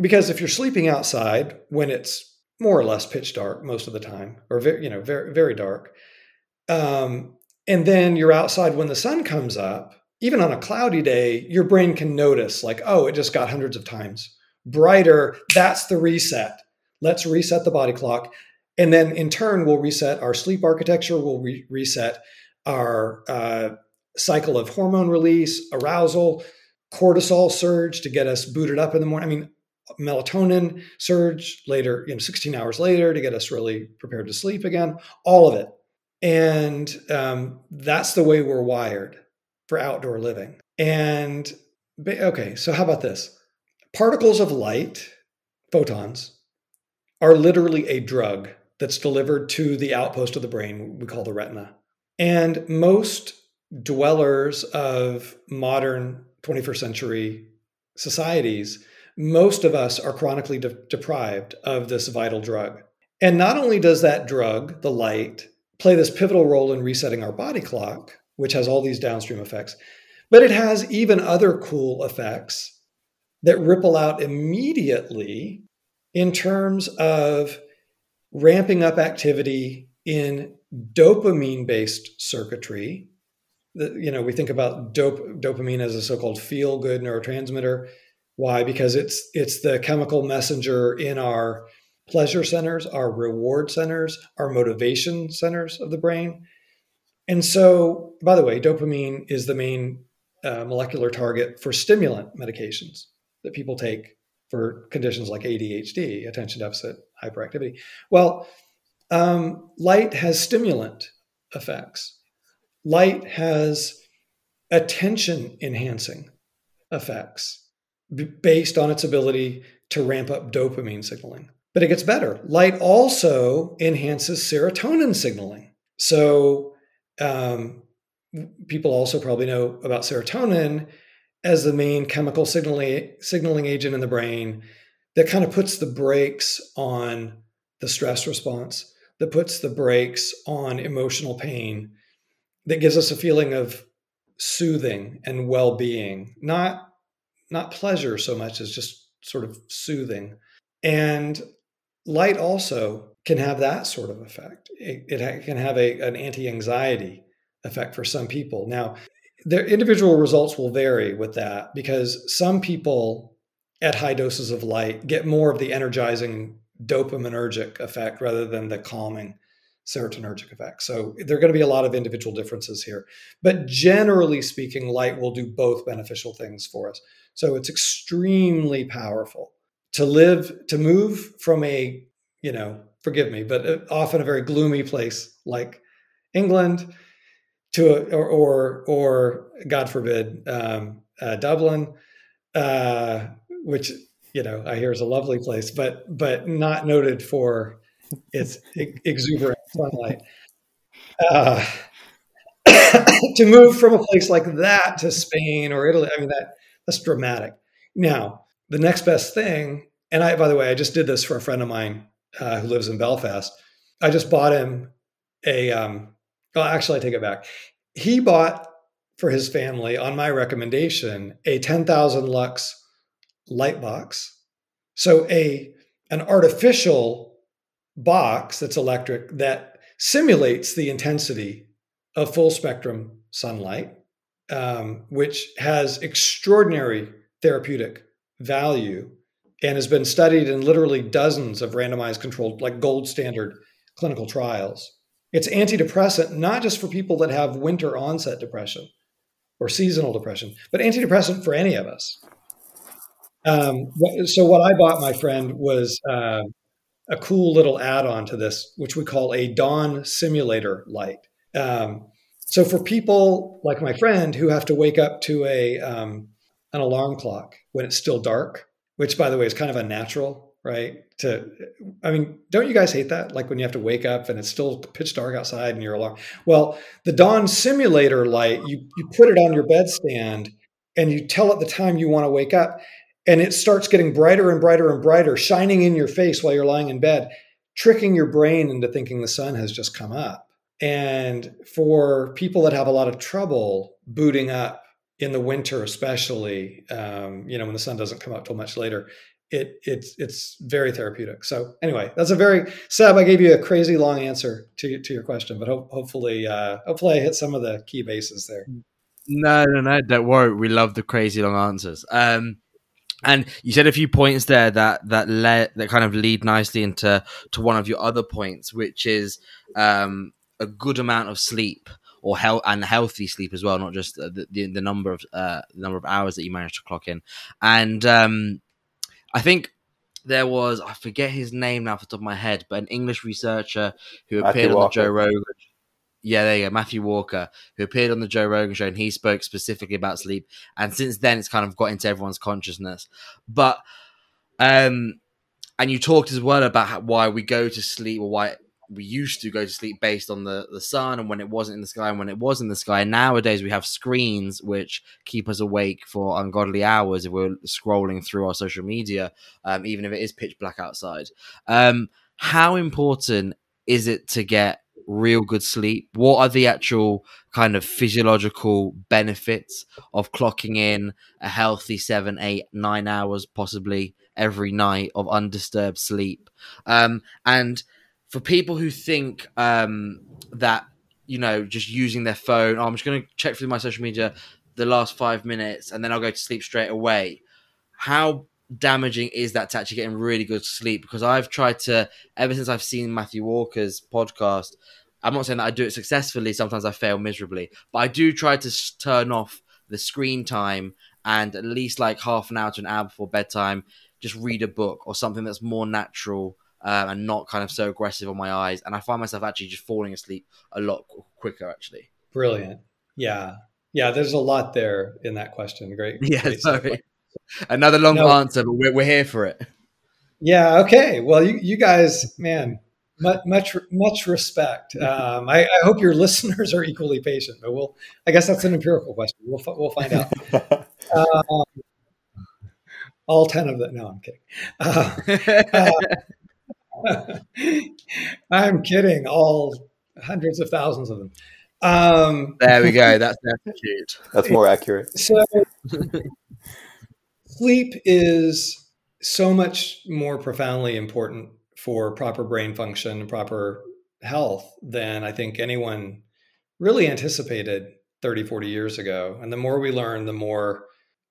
S2: Because if you're sleeping outside when it's more or less pitch dark most of the time, or very, you know very very dark, um, and then you're outside when the sun comes up, even on a cloudy day, your brain can notice, like, oh, it just got hundreds of times brighter. That's the reset. Let's reset the body clock. And then in turn, we'll reset our sleep architecture, we'll re- reset our uh, cycle of hormone release, arousal, cortisol surge to get us booted up in the morning. I mean, melatonin surge later, you know, 16 hours later to get us really prepared to sleep again, all of it. And um, that's the way we're wired for outdoor living. And okay, so how about this? Particles of light, photons, are literally a drug that's delivered to the outpost of the brain we call the retina. And most dwellers of modern 21st century societies, most of us are chronically de- deprived of this vital drug. And not only does that drug, the light, play this pivotal role in resetting our body clock, which has all these downstream effects. But it has even other cool effects that ripple out immediately in terms of ramping up activity in dopamine based circuitry. You know, we think about dopamine as a so called feel good neurotransmitter. Why? Because it's it's the chemical messenger in our pleasure centers, our reward centers, our motivation centers of the brain. And so, by the way, dopamine is the main uh, molecular target for stimulant medications that people take for conditions like ADHD, attention deficit hyperactivity. Well, um, light has stimulant effects. Light has attention enhancing effects b- based on its ability to ramp up dopamine signaling. But it gets better. Light also enhances serotonin signaling. So um, people also probably know about serotonin as the main chemical signaling signaling agent in the brain that kind of puts the brakes on the stress response, that puts the brakes on emotional pain, that gives us a feeling of soothing and well-being, not not pleasure so much as just sort of soothing. And light also can have that sort of effect. It, it can have a, an anti anxiety effect for some people. Now, their individual results will vary with that because some people at high doses of light get more of the energizing dopaminergic effect rather than the calming serotonergic effect. So there are going to be a lot of individual differences here. But generally speaking, light will do both beneficial things for us. So it's extremely powerful to live to move from a you know forgive me but uh, often a very gloomy place like england to a, or, or or god forbid um, uh, dublin uh, which you know i hear is a lovely place but but not noted for its exuberant sunlight. Uh, to move from a place like that to spain or italy i mean that that's dramatic. Now the next best thing, and I, by the way, I just did this for a friend of mine uh, who lives in Belfast. I just bought him a, um, well, actually, I take it back. He bought for his family, on my recommendation, a 10,000 lux light box. So a an artificial box that's electric that simulates the intensity of full spectrum sunlight um, which has extraordinary therapeutic value and has been studied in literally dozens of randomized controlled, like gold standard clinical trials. It's antidepressant, not just for people that have winter onset depression or seasonal depression, but antidepressant for any of us. Um, so, what I bought my friend was uh, a cool little add on to this, which we call a dawn simulator light. Um, so, for people like my friend who have to wake up to a um, an alarm clock when it's still dark, which by the way is kind of unnatural, right? To, I mean, don't you guys hate that? Like when you have to wake up and it's still pitch dark outside and your alarm. Well, the dawn simulator light, you you put it on your bedstand and you tell it the time you want to wake up, and it starts getting brighter and brighter and brighter, shining in your face while you're lying in bed, tricking your brain into thinking the sun has just come up. And for people that have a lot of trouble booting up in the winter, especially, um, you know, when the sun doesn't come up till much later, it it's it's very therapeutic. So anyway, that's a very Seb. I gave you a crazy long answer to to your question, but ho- hopefully, uh, hopefully, I hit some of the key bases there.
S1: No, no, no. Don't worry. We love the crazy long answers. Um, and you said a few points there that that le- that kind of lead nicely into to one of your other points, which is um, a good amount of sleep or health and healthy sleep as well, not just the, the, the number of uh, the number of hours that you manage to clock in. And um, I think there was I forget his name now off the top of my head, but an English researcher who appeared on the Joe Rogan. Yeah, there you go, Matthew Walker, who appeared on the Joe Rogan show, and he spoke specifically about sleep. And since then, it's kind of got into everyone's consciousness. But um, and you talked as well about why we go to sleep or why we used to go to sleep based on the, the sun and when it wasn't in the sky and when it was in the sky. Nowadays, we have screens which keep us awake for ungodly hours if we're scrolling through our social media, um, even if it is pitch black outside. Um, how important is it to get real good sleep? What are the actual kind of physiological benefits of clocking in a healthy seven, eight, nine hours, possibly every night of undisturbed sleep? Um, and for people who think um, that you know just using their phone, oh, I'm just going to check through my social media the last five minutes and then I'll go to sleep straight away. How damaging is that to actually getting really good sleep? Because I've tried to ever since I've seen Matthew Walker's podcast. I'm not saying that I do it successfully. Sometimes I fail miserably, but I do try to turn off the screen time and at least like half an hour to an hour before bedtime, just read a book or something that's more natural um, and not kind of so aggressive on my eyes. And I find myself actually just falling asleep a lot quicker, actually.
S2: Brilliant. Yeah. Yeah. There's a lot there in that question. Great.
S1: Yeah.
S2: great
S1: sorry. Another long no. answer, but we're, we're here for it.
S2: Yeah. Okay. Well, you, you guys, man, much, much, much respect. Um, I, I, hope your listeners are equally patient, but we'll, I guess that's an empirical question. We'll, we'll find out. um, all 10 of them. No, I'm kidding. Uh, uh, I'm kidding. All hundreds of thousands of them. Um,
S1: there we go. That's attitude.
S3: That's more accurate.
S2: So, sleep is so much more profoundly important for proper brain function and proper health than I think anyone really anticipated 30, 40 years ago. And the more we learn, the more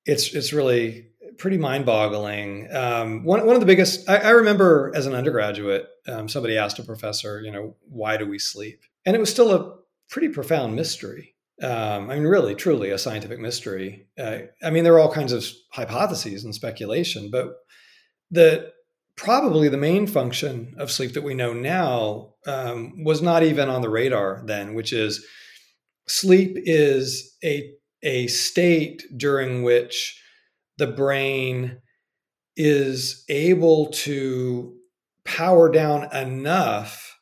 S2: it's it's really pretty mind-boggling. Um, one one of the biggest I, I remember as an undergraduate, um, somebody asked a professor, you know, why do we sleep? And it was still a pretty profound mystery. Um, I mean, really, truly a scientific mystery. Uh, I mean, there are all kinds of hypotheses and speculation, but the probably the main function of sleep that we know now um, was not even on the radar then, which is sleep is a a state during which the brain is able to power down enough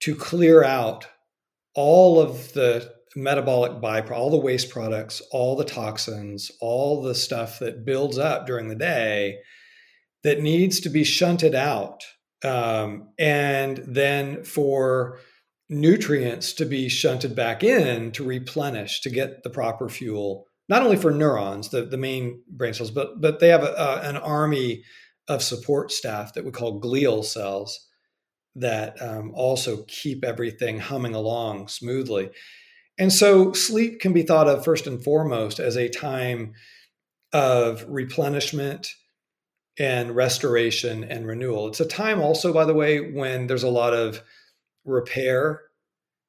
S2: to clear out all of the metabolic byproducts, all the waste products, all the toxins, all the stuff that builds up during the day that needs to be shunted out. Um, and then for nutrients to be shunted back in to replenish, to get the proper fuel not only for neurons, the, the main brain cells, but but they have a, a, an army of support staff that we call glial cells that um, also keep everything humming along smoothly. And so sleep can be thought of first and foremost as a time of replenishment and restoration and renewal. It's a time also, by the way, when there's a lot of repair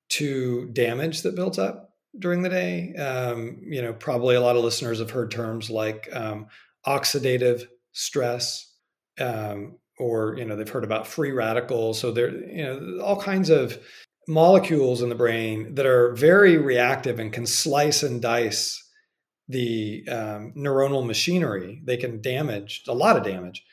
S2: to damage that builds up during the day. Um, you know, probably a lot of listeners have heard terms like um, oxidative stress, um, or you know, they've heard about free radicals. So there, you know, all kinds of molecules in the brain that are very reactive and can slice and dice the um, neuronal machinery. They can damage a lot of damage.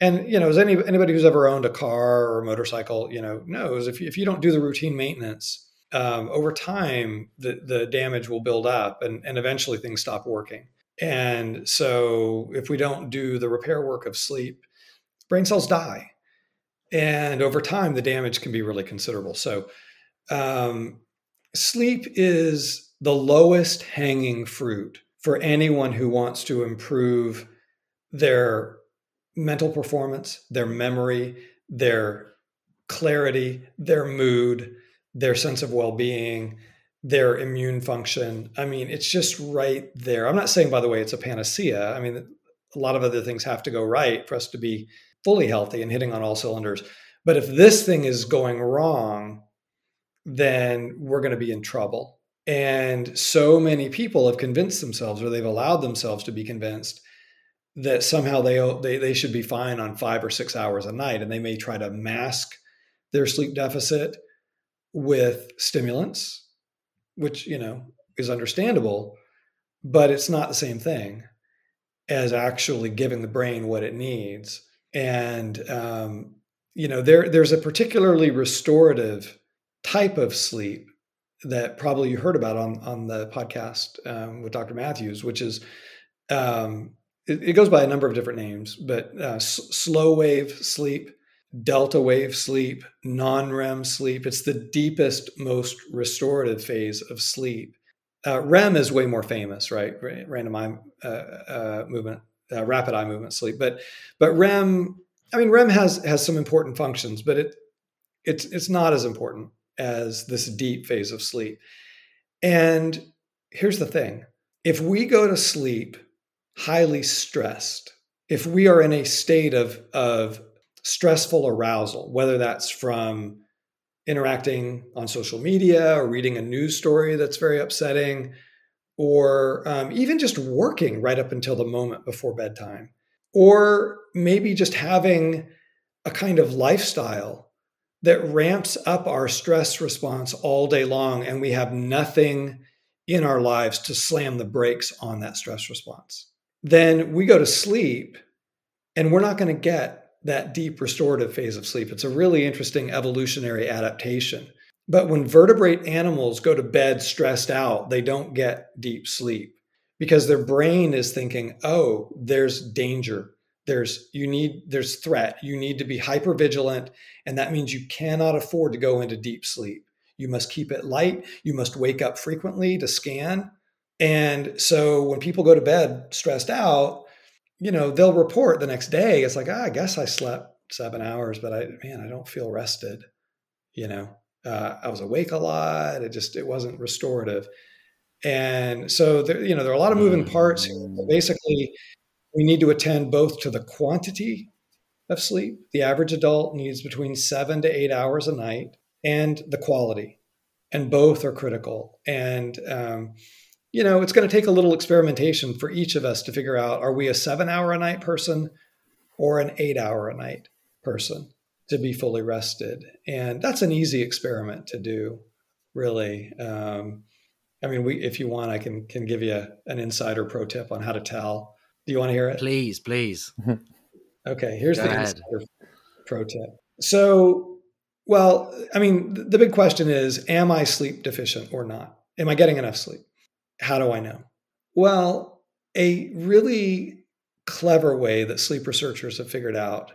S2: And you know, as any anybody who's ever owned a car or a motorcycle, you know, knows if if you don't do the routine maintenance um, over time, the the damage will build up, and and eventually things stop working. And so, if we don't do the repair work of sleep, brain cells die, and over time, the damage can be really considerable. So, um, sleep is the lowest hanging fruit for anyone who wants to improve their mental performance, their memory, their clarity, their mood, their sense of well being, their immune function. I mean, it's just right there. I'm not saying, by the way, it's a panacea. I mean, a lot of other things have to go right for us to be fully healthy and hitting on all cylinders. But if this thing is going wrong, then we're going to be in trouble. And so many people have convinced themselves, or they've allowed themselves to be convinced, that somehow they, they they should be fine on five or six hours a night, and they may try to mask their sleep deficit with stimulants, which you know is understandable, but it's not the same thing as actually giving the brain what it needs. And um, you know there there's a particularly restorative type of sleep that probably you heard about on on the podcast um, with Dr. Matthews, which is um, it, it, goes by a number of different names, but uh, s- slow wave sleep, delta wave sleep, non REM sleep. It's the deepest, most restorative phase of sleep. Uh, REM is way more famous, right? Random eye uh, uh, movement, uh, rapid eye movement sleep. But but REM, I mean, REM has has some important functions, but it it's it's not as important as this deep phase of sleep. And here's the thing: if we go to sleep highly stressed, if we are in a state of of stressful arousal, whether that's from interacting on social media or reading a news story that's very upsetting, or um, even just working right up until the moment before bedtime, or maybe just having a kind of lifestyle that ramps up our stress response all day long, and we have nothing in our lives to slam the brakes on that stress response. Then we go to sleep and we're not going to get that deep restorative phase of sleep. It's a really interesting evolutionary adaptation. But when vertebrate animals go to bed stressed out, they don't get deep sleep because their brain is thinking, "Oh, there's danger. There's you need there's threat. You need to be hyper vigilant and that means you cannot afford to go into deep sleep. You must keep it light. You must wake up frequently to scan. And so when people go to bed stressed out, you know, they'll report the next day. It's like, ah, I guess I slept seven hours, but I, man, I don't feel rested. You know, uh, I was awake a lot. It just, it wasn't restorative. And so, there, you know, there are a lot of moving parts. Here. Basically, we need to attend both to the quantity of sleep. The average adult needs between seven to eight hours a night, and the quality, and both are critical. And um, you know, it's going to take a little experimentation for each of us to figure out are we a seven hour a night person or an eight hour a night person to be fully rested? And that's an easy experiment to do, really. Um, I mean, we, if you want, I can can give you an insider pro tip on how to tell. Do you want to hear it?
S1: Please, please.
S2: okay, here's Go the ahead. insider pro tip. So, well, I mean, the big question is, am I sleep deficient or not? Am I getting enough sleep? How do I know? Well, a really clever way that sleep researchers have figured out.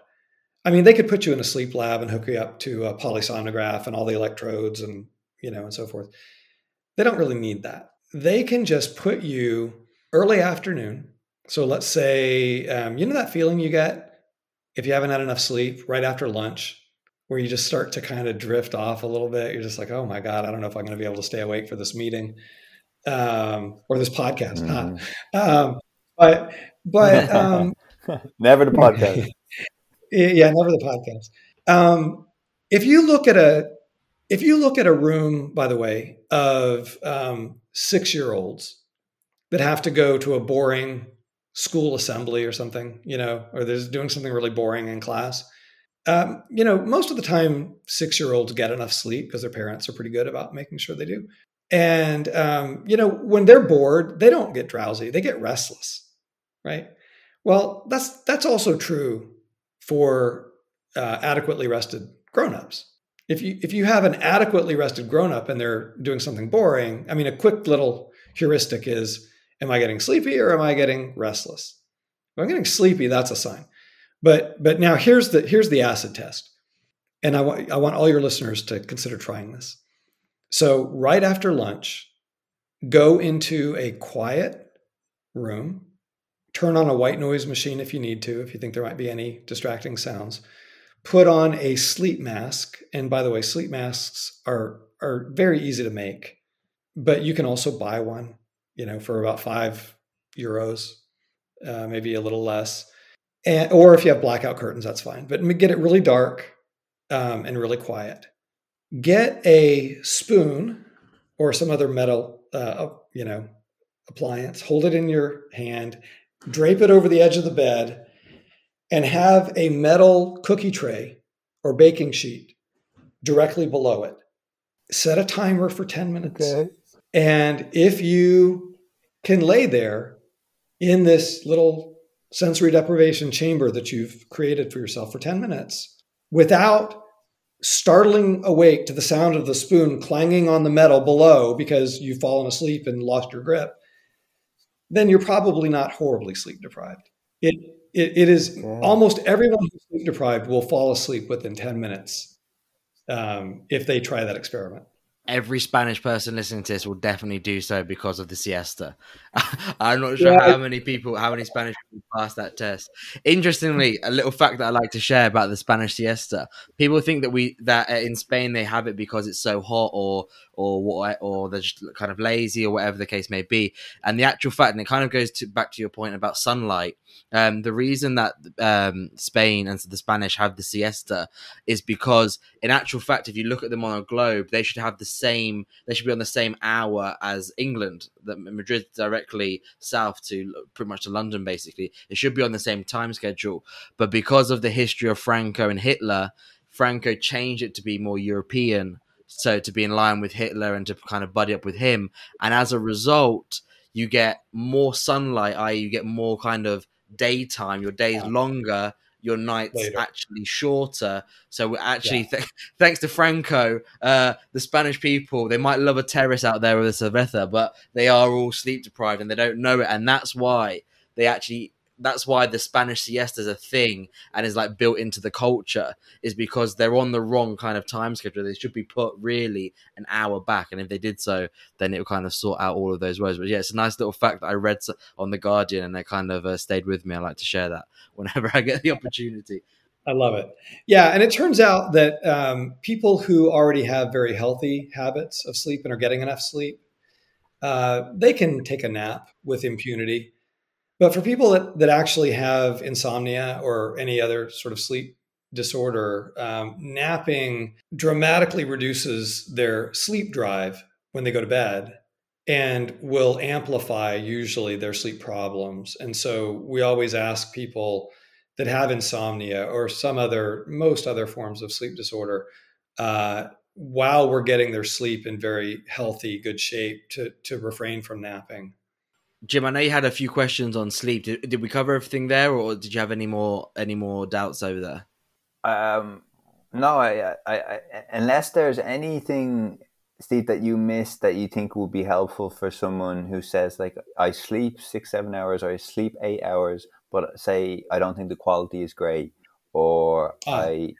S2: I mean, they could put you in a sleep lab and hook you up to a polysomnograph and all the electrodes and you know and so forth. They don't really need that. They can just put you early afternoon. So let's say um, you know that feeling you get if you haven't had enough sleep right after lunch, where you just start to kind of drift off a little bit. You're just like, oh my God, I don't know if I'm going to be able to stay awake for this meeting um, or this podcast. Mm. Um, but, but, um,
S3: never the podcast.
S2: yeah, never the podcast. Um, if you look at a, if you look at a room, by the way, of um, six year olds that have to go to a boring school assembly or something, you know, or they're doing something really boring in class. Um, you know, most of the time, six year olds get enough sleep because their parents are pretty good about making sure they do. And, um, you know, when they're bored, they don't get drowsy, they get restless, right? Well, that's, that's also true for uh, adequately rested grown-ups. If you, if you have an adequately rested grown-up and they're doing something boring, I mean, a quick little heuristic is Am I getting sleepy or am I getting restless? If I'm getting sleepy, that's a sign. But but now here's the here's the acid test. And I want I want all your listeners to consider trying this. So right after lunch, go into a quiet room, turn on a white noise machine if you need to, if you think there might be any distracting sounds. Put on a sleep mask. And by the way, sleep masks are are very easy to make, but you can also buy one you know, for about five euros, uh, maybe a little less. And, or if you have blackout curtains, that's fine. But get it really dark um, and really quiet. Get a spoon or some other metal, uh, you know, appliance. Hold it in your hand. Drape it over the edge of the bed, and have a metal cookie tray or baking sheet directly below it. Set a timer for 10 minutes. Okay. And if you can lay there in this little sensory deprivation chamber that you've created for yourself for 10 minutes without startling awake to the sound of the spoon clanging on the metal below because you've fallen asleep and lost your grip, then you're probably not horribly sleep deprived. It, it, it is almost everyone who's sleep deprived will fall asleep within 10 minutes um, if they try that experiment
S1: every Spanish person listening to this will definitely do so because of the siesta. I'm not sure yeah. how many people, how many Spanish people pass that test. Interestingly, a little fact that I like to share about the Spanish siesta: people think that we that in Spain they have it because it's so hot, or or what, or they're just kind of lazy, or whatever the case may be. And the actual fact, and it kind of goes to, back to your point about sunlight. Um, the reason that um, Spain and the Spanish have the siesta is because, in actual fact, if you look at them on a globe, they should have the same. They should be on the same hour as England. That Madrid directly south to pretty much to London, basically. It should be on the same time schedule, but because of the history of Franco and Hitler, Franco changed it to be more European, so to be in line with Hitler and to kind of buddy up with him, and as a result, you get more sunlight, i.e., you get more kind of daytime. Your days longer your nights Later. actually shorter. So we're actually, yeah. th- thanks to Franco, uh, the Spanish people, they might love a terrace out there with a cerveza, but they are all sleep deprived and they don't know it. And that's why they actually that's why the Spanish siesta is a thing and is like built into the culture is because they're on the wrong kind of time schedule. They should be put really an hour back, and if they did so, then it would kind of sort out all of those woes. But yeah, it's a nice little fact that I read on the Guardian, and they kind of uh, stayed with me. I like to share that whenever I get the opportunity.
S2: I love it. Yeah, and it turns out that um, people who already have very healthy habits of sleep and are getting enough sleep, uh, they can take a nap with impunity but for people that, that actually have insomnia or any other sort of sleep disorder, um, napping dramatically reduces their sleep drive when they go to bed and will amplify usually their sleep problems. And so we always ask people that have insomnia or some other, most other forms of sleep disorder, uh, while we're getting their sleep in very healthy, good shape, to, to refrain from napping.
S1: Jim, I know you had a few questions on sleep. Did, did we cover everything there, or did you have any more any more doubts over there?
S3: Um, no, I, I, I, unless there's anything, Steve, that you missed that you think would be helpful for someone who says like I sleep six seven hours or I sleep eight hours, but say I don't think the quality is great, or oh. I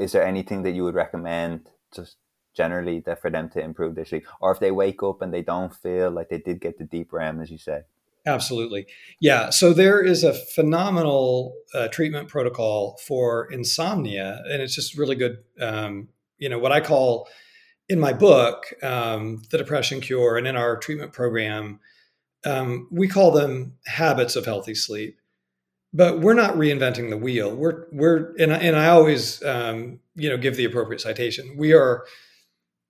S3: is there anything that you would recommend just generally that for them to improve their sleep, or if they wake up and they don't feel like they did get the deep REM, as you say.
S2: Absolutely. Yeah. So there is a phenomenal uh, treatment protocol for insomnia, and it's just really good. Um, you know, what I call in my book, um, The Depression Cure, and in our treatment program, um, we call them habits of healthy sleep. But we're not reinventing the wheel. We're we're and I, and I always um, you know give the appropriate citation. We are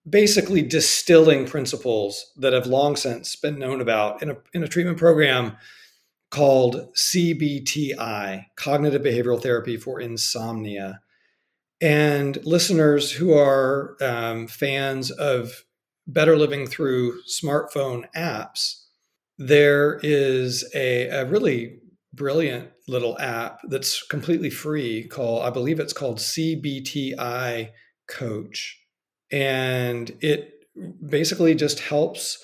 S2: basically distilling principles that have long since been known about in a, in a treatment program called CBTI, Cognitive Behavioral Therapy for Insomnia. And listeners who are um, fans of Better Living Through smartphone apps, there is a, a really brilliant little app that's completely free called, I believe it's called CBTI Coach and it basically just helps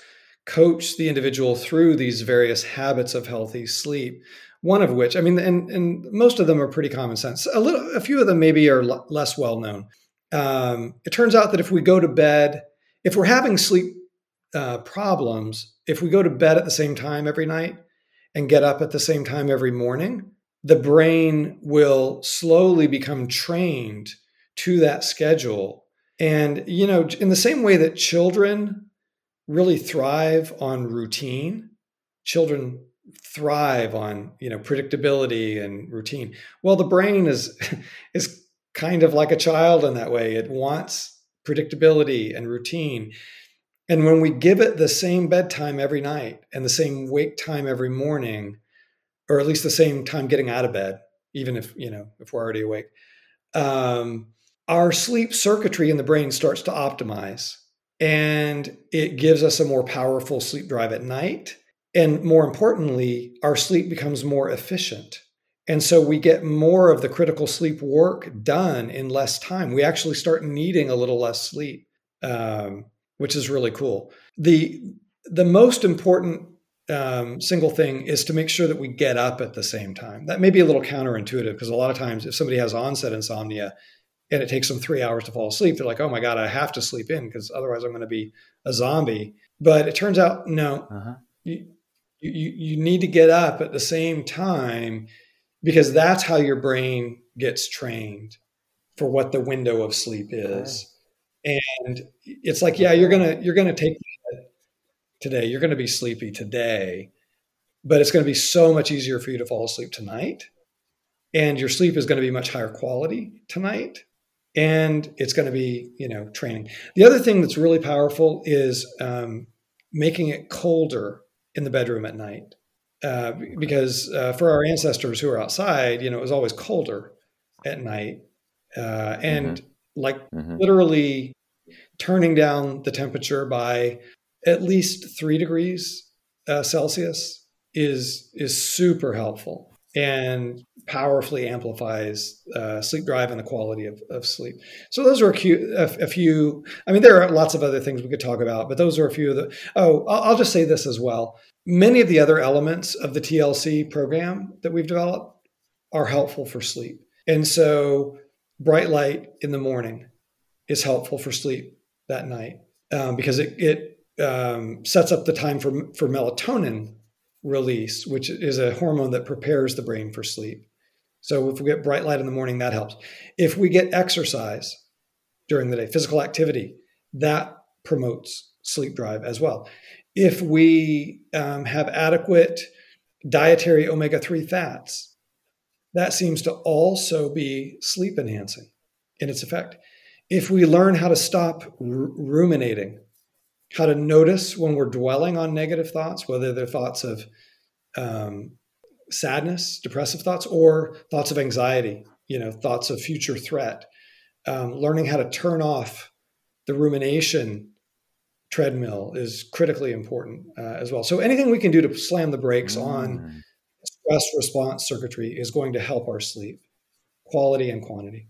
S2: coach the individual through these various habits of healthy sleep. One of which i mean and, and most of them are pretty common sense. A little a few of them maybe are l- less well known. Um, it turns out that if we go to bed if we're having sleep uh, problems if we go to bed at the same time every night and get up at the same time every morning the brain will slowly become trained to that schedule and, you know, in the same way that children really thrive on routine, children thrive on, you know, predictability and routine. Well, the brain is is kind of like a child in that way. It wants predictability and routine. And when we give it the same bedtime every night and the same wake time every morning, or at least the same time getting out of bed, even if, you know, if we're already awake, um, our sleep circuitry in the brain starts to optimize and it gives us a more powerful sleep drive at night. And more importantly, our sleep becomes more efficient. And so we get more of the critical sleep work done in less time. We actually start needing a little less sleep, um, which is really cool. The, the most important um, single thing is to make sure that we get up at the same time. That may be a little counterintuitive because a lot of times, if somebody has onset insomnia, and it takes them three hours to fall asleep, they're like, oh my God, I have to sleep in because otherwise I'm going to be a zombie. But it turns out, no, uh-huh. you, you, you need to get up at the same time because that's how your brain gets trained for what the window of sleep is. Okay. And it's like, yeah, you're going to, you're going to take today, you're going to be sleepy today, but it's going to be so much easier for you to fall asleep tonight. And your sleep is going to be much higher quality tonight and it's going to be you know training the other thing that's really powerful is um, making it colder in the bedroom at night uh, because uh, for our ancestors who are outside you know it was always colder at night uh, and mm-hmm. like mm-hmm. literally turning down the temperature by at least three degrees uh, celsius is is super helpful and powerfully amplifies uh, sleep drive and the quality of, of sleep. So those are a few, a, few, I mean, there are lots of other things we could talk about, but those are a few of the. Oh, I'll, I'll just say this as well. Many of the other elements of the TLC program that we've developed are helpful for sleep. And so bright light in the morning is helpful for sleep that night um, because it, it um, sets up the time for, for melatonin release, which is a hormone that prepares the brain for sleep. So if we get bright light in the morning, that helps. If we get exercise during the day, physical activity, that promotes sleep drive as well. If we um, have adequate dietary omega 3 fats, that seems to also be sleep enhancing in its effect. If we learn how to stop r- ruminating, how to notice when we're dwelling on negative thoughts, whether they're thoughts of um, sadness, depressive thoughts, or thoughts of anxiety, you know, thoughts of future threat. Um, learning how to turn off the rumination treadmill is critically important uh, as well. So anything we can do to slam the brakes mm. on stress response circuitry is going to help our sleep quality and quantity.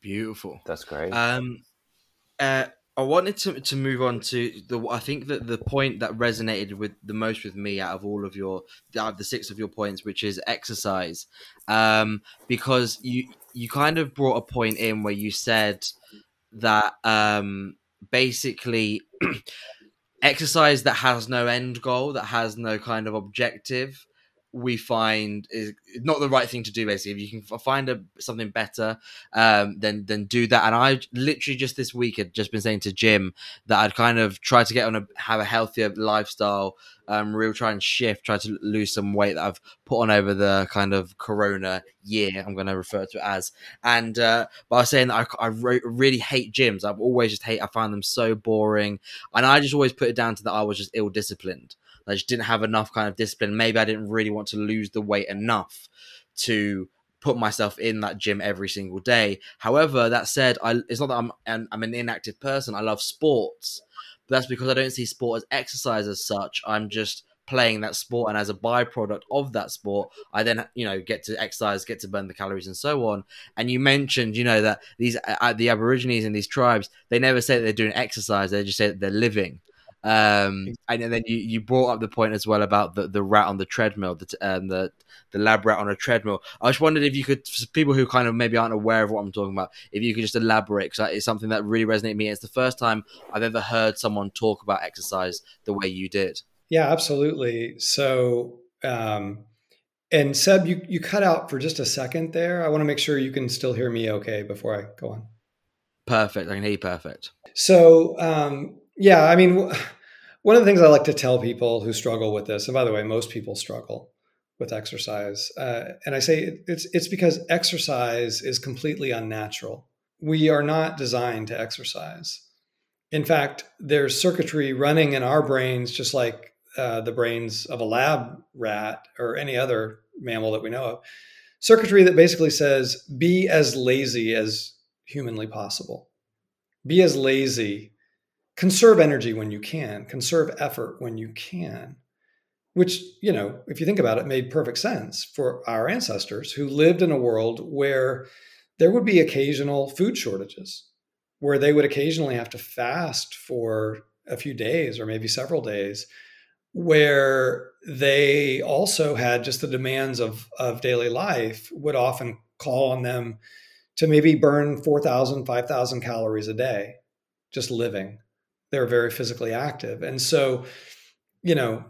S1: Beautiful.
S3: That's great.
S1: Um, uh, I wanted to to move on to the. I think that the point that resonated with the most with me out of all of your out of the six of your points, which is exercise, um, because you you kind of brought a point in where you said that um, basically exercise that has no end goal, that has no kind of objective, we find is not the right thing to do. Basically, if you can find a, something better, um, then then do that. And I literally just this week had just been saying to Jim that I'd kind of try to get on a have a healthier lifestyle, um, real try and shift, try to lose some weight that I've put on over the kind of Corona year. I'm going to refer to it as. And uh, saying that I, I really hate gyms. I've always just hate. I find them so boring, and I just always put it down to that I was just ill disciplined. I just didn't have enough kind of discipline. Maybe I didn't really want to lose the weight enough to put myself in that gym every single day. However, that said, I, it's not that I'm an, I'm an inactive person. I love sports, but that's because I don't see sport as exercise as such. I'm just playing that sport, and as a byproduct of that sport, I then you know get to exercise, get to burn the calories, and so on. And you mentioned, you know, that these uh, the Aborigines and these tribes, they never say that they're doing exercise; they just say that they're living. Um, and, and, then you, you brought up the point as well about the, the rat on the treadmill, the, um, the the lab rat on a treadmill. I just wondered if you could, people who kind of maybe aren't aware of what I'm talking about, if you could just elaborate, because it's something that really resonated with me. It's the first time I've ever heard someone talk about exercise the way you did.
S2: Yeah, absolutely. So, um, and Seb, you, you cut out for just a second there. I want to make sure you can still hear me okay before I go on.
S1: Perfect. I can hear you perfect.
S2: So, um, yeah, I mean, one of the things I like to tell people who struggle with this, and by the way, most people struggle with exercise, uh, and I say it's it's because exercise is completely unnatural. We are not designed to exercise. In fact, there's circuitry running in our brains, just like uh, the brains of a lab rat or any other mammal that we know of. Circuitry that basically says, be as lazy as humanly possible. Be as lazy conserve energy when you can, conserve effort when you can. Which, you know, if you think about it, made perfect sense for our ancestors who lived in a world where there would be occasional food shortages, where they would occasionally have to fast for a few days or maybe several days, where they also had just the demands of, of daily life would often call on them to maybe burn 4,000, 5,000 calories a day just living they're very physically active. And so, you know,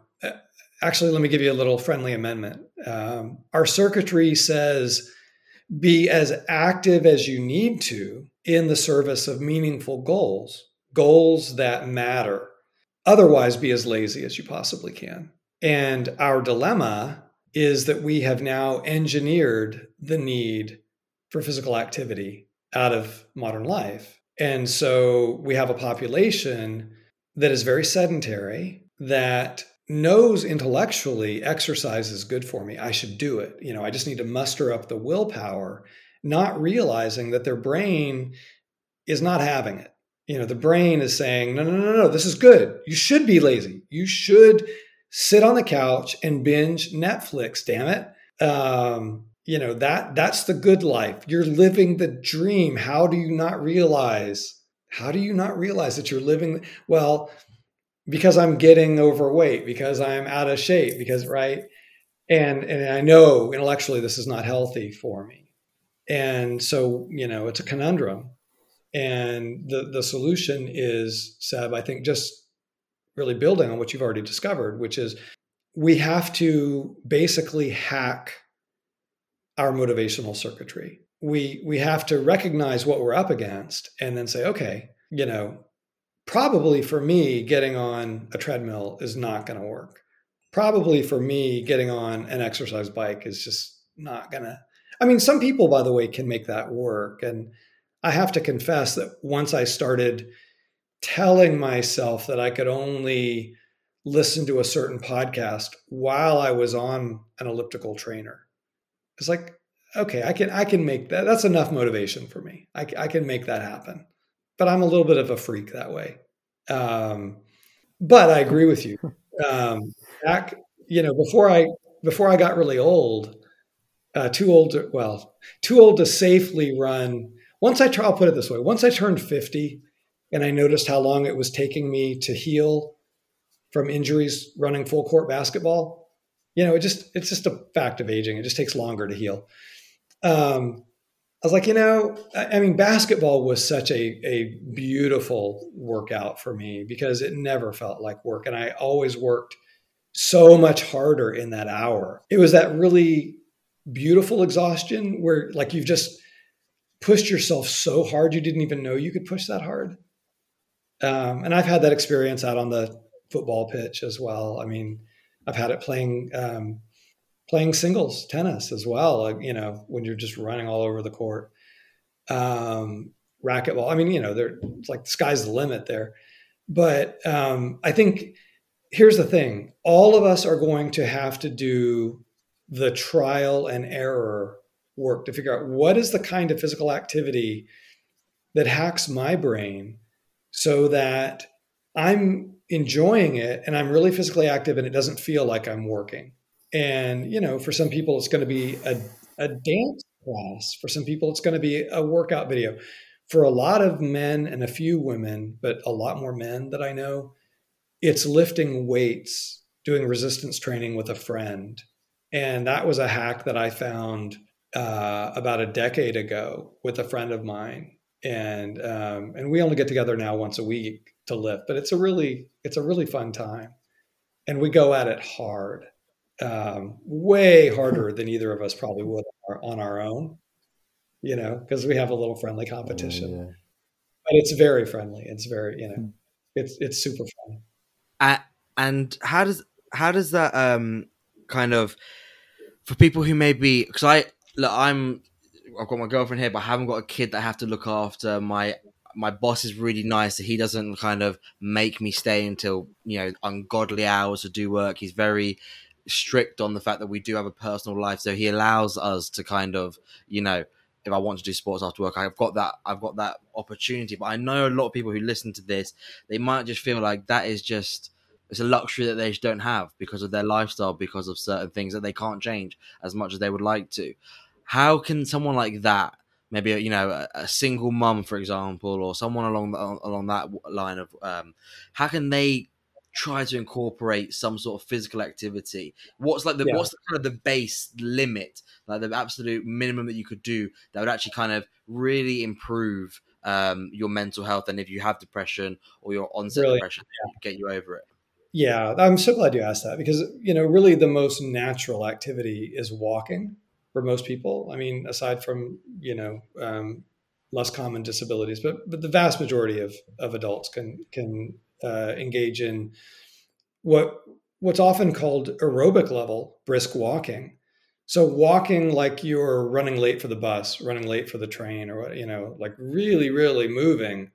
S2: actually, let me give you a little friendly amendment. Um, our circuitry says be as active as you need to in the service of meaningful goals, goals that matter. Otherwise, be as lazy as you possibly can. And our dilemma is that we have now engineered the need for physical activity out of modern life. And so we have a population that is very sedentary, that knows intellectually exercise is good for me. I should do it. You know, I just need to muster up the willpower, not realizing that their brain is not having it. You know, the brain is saying, no, no, no, no, this is good. You should be lazy. You should sit on the couch and binge Netflix, damn it. Um, you know that that's the good life. You're living the dream. How do you not realize how do you not realize that you're living well because i'm getting overweight because i'm out of shape because right? And and i know intellectually this is not healthy for me. And so you know it's a conundrum. And the the solution is seb i think just really building on what you've already discovered which is we have to basically hack our motivational circuitry. We we have to recognize what we're up against and then say, okay, you know, probably for me getting on a treadmill is not going to work. Probably for me getting on an exercise bike is just not going to I mean, some people by the way can make that work and I have to confess that once I started telling myself that I could only listen to a certain podcast while I was on an elliptical trainer it's like okay i can i can make that that's enough motivation for me. I, I can make that happen. But i'm a little bit of a freak that way. Um, but i agree with you. Um, back you know before i before i got really old uh, too old to, well too old to safely run once i try i'll put it this way once i turned 50 and i noticed how long it was taking me to heal from injuries running full court basketball you know, it just it's just a fact of aging. It just takes longer to heal. Um, I was like, you know, I mean, basketball was such a, a beautiful workout for me because it never felt like work. And I always worked so much harder in that hour. It was that really beautiful exhaustion where, like, you've just pushed yourself so hard you didn't even know you could push that hard. Um, and I've had that experience out on the football pitch as well. I mean, I've had it playing um, playing singles tennis as well. Like, you know, when you're just running all over the court. Um, racquetball. I mean, you know, they're it's like the sky's the limit there. But um, I think here's the thing: all of us are going to have to do the trial and error work to figure out what is the kind of physical activity that hacks my brain so that I'm enjoying it and I'm really physically active and it doesn't feel like I'm working. And, you know, for some people, it's going to be a, a dance class. For some people, it's going to be a workout video. For a lot of men and a few women, but a lot more men that I know, it's lifting weights, doing resistance training with a friend. And that was a hack that I found uh, about a decade ago with a friend of mine. And um, and we only get together now once a week to lift, but it's a really it's a really fun time, and we go at it hard um, way harder than either of us probably would on our own, you know, because we have a little friendly competition. Oh, yeah. But it's very friendly. It's very, you know, hmm. it's it's super fun.
S1: Uh, and how does how does that um kind of for people who may be because I look I'm I've got my girlfriend here, but I haven't got a kid that I have to look after. My my boss is really nice. So he doesn't kind of make me stay until you know ungodly hours to do work. He's very strict on the fact that we do have a personal life. So he allows us to kind of, you know, if I want to do sports after work, I've got that I've got that opportunity. But I know a lot of people who listen to this, they might just feel like that is just it's a luxury that they don't have because of their lifestyle, because of certain things that they can't change as much as they would like to. How can someone like that, maybe you know a, a single mum, for example, or someone along the, along that line of, um, how can they try to incorporate some sort of physical activity what's like the yeah. what's the kind of the base limit like the absolute minimum that you could do that would actually kind of really improve um, your mental health and if you have depression or your onset really? depression yeah. get you over it
S2: yeah i'm so glad you asked that because you know really the most natural activity is walking for most people i mean aside from you know um, less common disabilities but but the vast majority of of adults can can uh, engage in what what's often called aerobic level brisk walking. So walking like you're running late for the bus, running late for the train, or you know, like really, really moving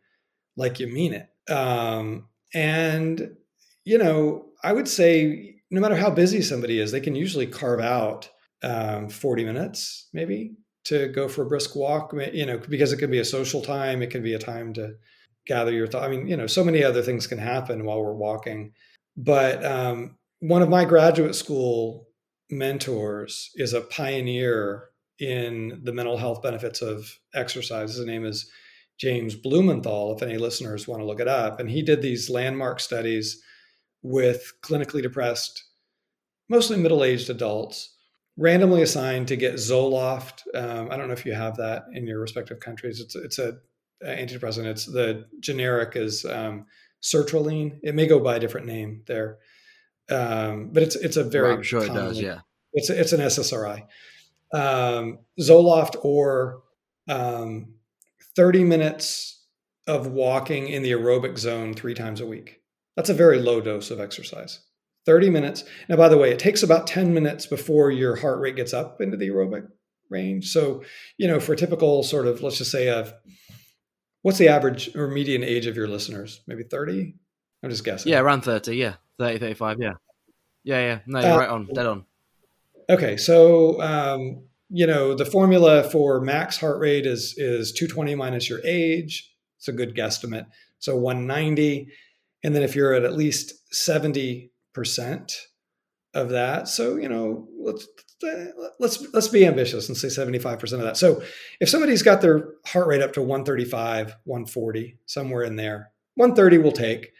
S2: like you mean it. Um, and you know, I would say no matter how busy somebody is, they can usually carve out um, 40 minutes maybe to go for a brisk walk. You know, because it can be a social time, it can be a time to gather your thoughts I mean, you know, so many other things can happen while we're walking. But um, one of my graduate school mentors is a pioneer in the mental health benefits of exercise. His name is James Blumenthal, if any listeners want to look it up. And he did these landmark studies with clinically depressed, mostly middle aged adults, randomly assigned to get Zoloft. Um, I don't know if you have that in your respective countries. It's, it's a uh, antidepressant. It's the generic is um, sertraline. It may go by a different name there, um, but it's it's a very
S1: I'm sure it does. Yeah,
S2: it's it's an SSRI, um, Zoloft or um, thirty minutes of walking in the aerobic zone three times a week. That's a very low dose of exercise. 30 minutes. Now, by the way, it takes about 10 minutes before your heart rate gets up into the aerobic range. So, you know, for a typical sort of, let's just say a What's the average or median age of your listeners? Maybe 30? I'm just guessing.
S1: Yeah, around 30. Yeah. 30, 35. Yeah. Yeah. Yeah. No, you're uh, right on. Dead on.
S2: Okay. So, um, you know, the formula for max heart rate is, is 220 minus your age. It's a good guesstimate. So 190. And then if you're at at least 70% of that. So, you know, let's let's let's be ambitious and say 75% of that. So if somebody's got their heart rate up to 135, 140, somewhere in there, 130 will take.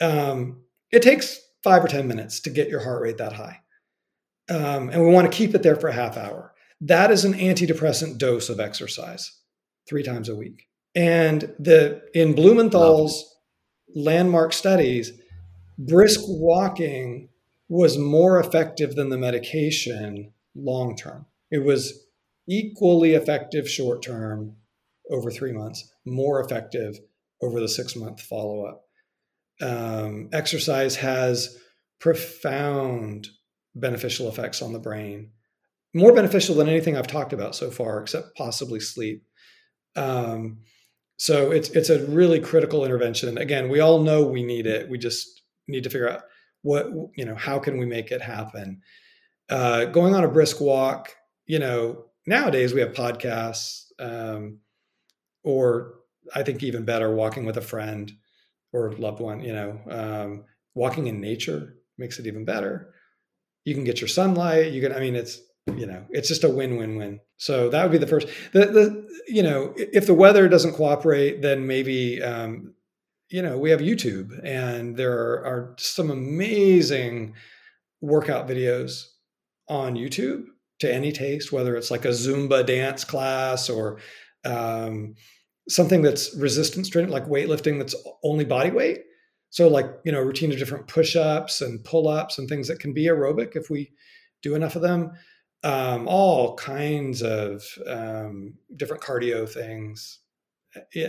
S2: Um, it takes five or 10 minutes to get your heart rate that high. Um, and we want to keep it there for a half hour. that is an antidepressant dose of exercise three times a week. And the in Blumenthal's landmark studies, brisk walking was more effective than the medication long term. It was equally effective short term over three months, more effective over the six month follow up. Um, exercise has profound beneficial effects on the brain, more beneficial than anything I've talked about so far, except possibly sleep. Um, so it's it's a really critical intervention. Again, we all know we need it. We just need to figure out what you know how can we make it happen. Uh, going on a brisk walk, you know, nowadays we have podcasts, um, or I think even better, walking with a friend or loved one. You know, um, walking in nature makes it even better. You can get your sunlight. You can. I mean, it's you know it's just a win-win-win so that would be the first the the you know if the weather doesn't cooperate then maybe um you know we have youtube and there are, some amazing workout videos on youtube to any taste whether it's like a zumba dance class or um, something that's resistance training like weightlifting that's only body weight so like you know routine of different push-ups and pull-ups and things that can be aerobic if we do enough of them um, all kinds of um, different cardio things.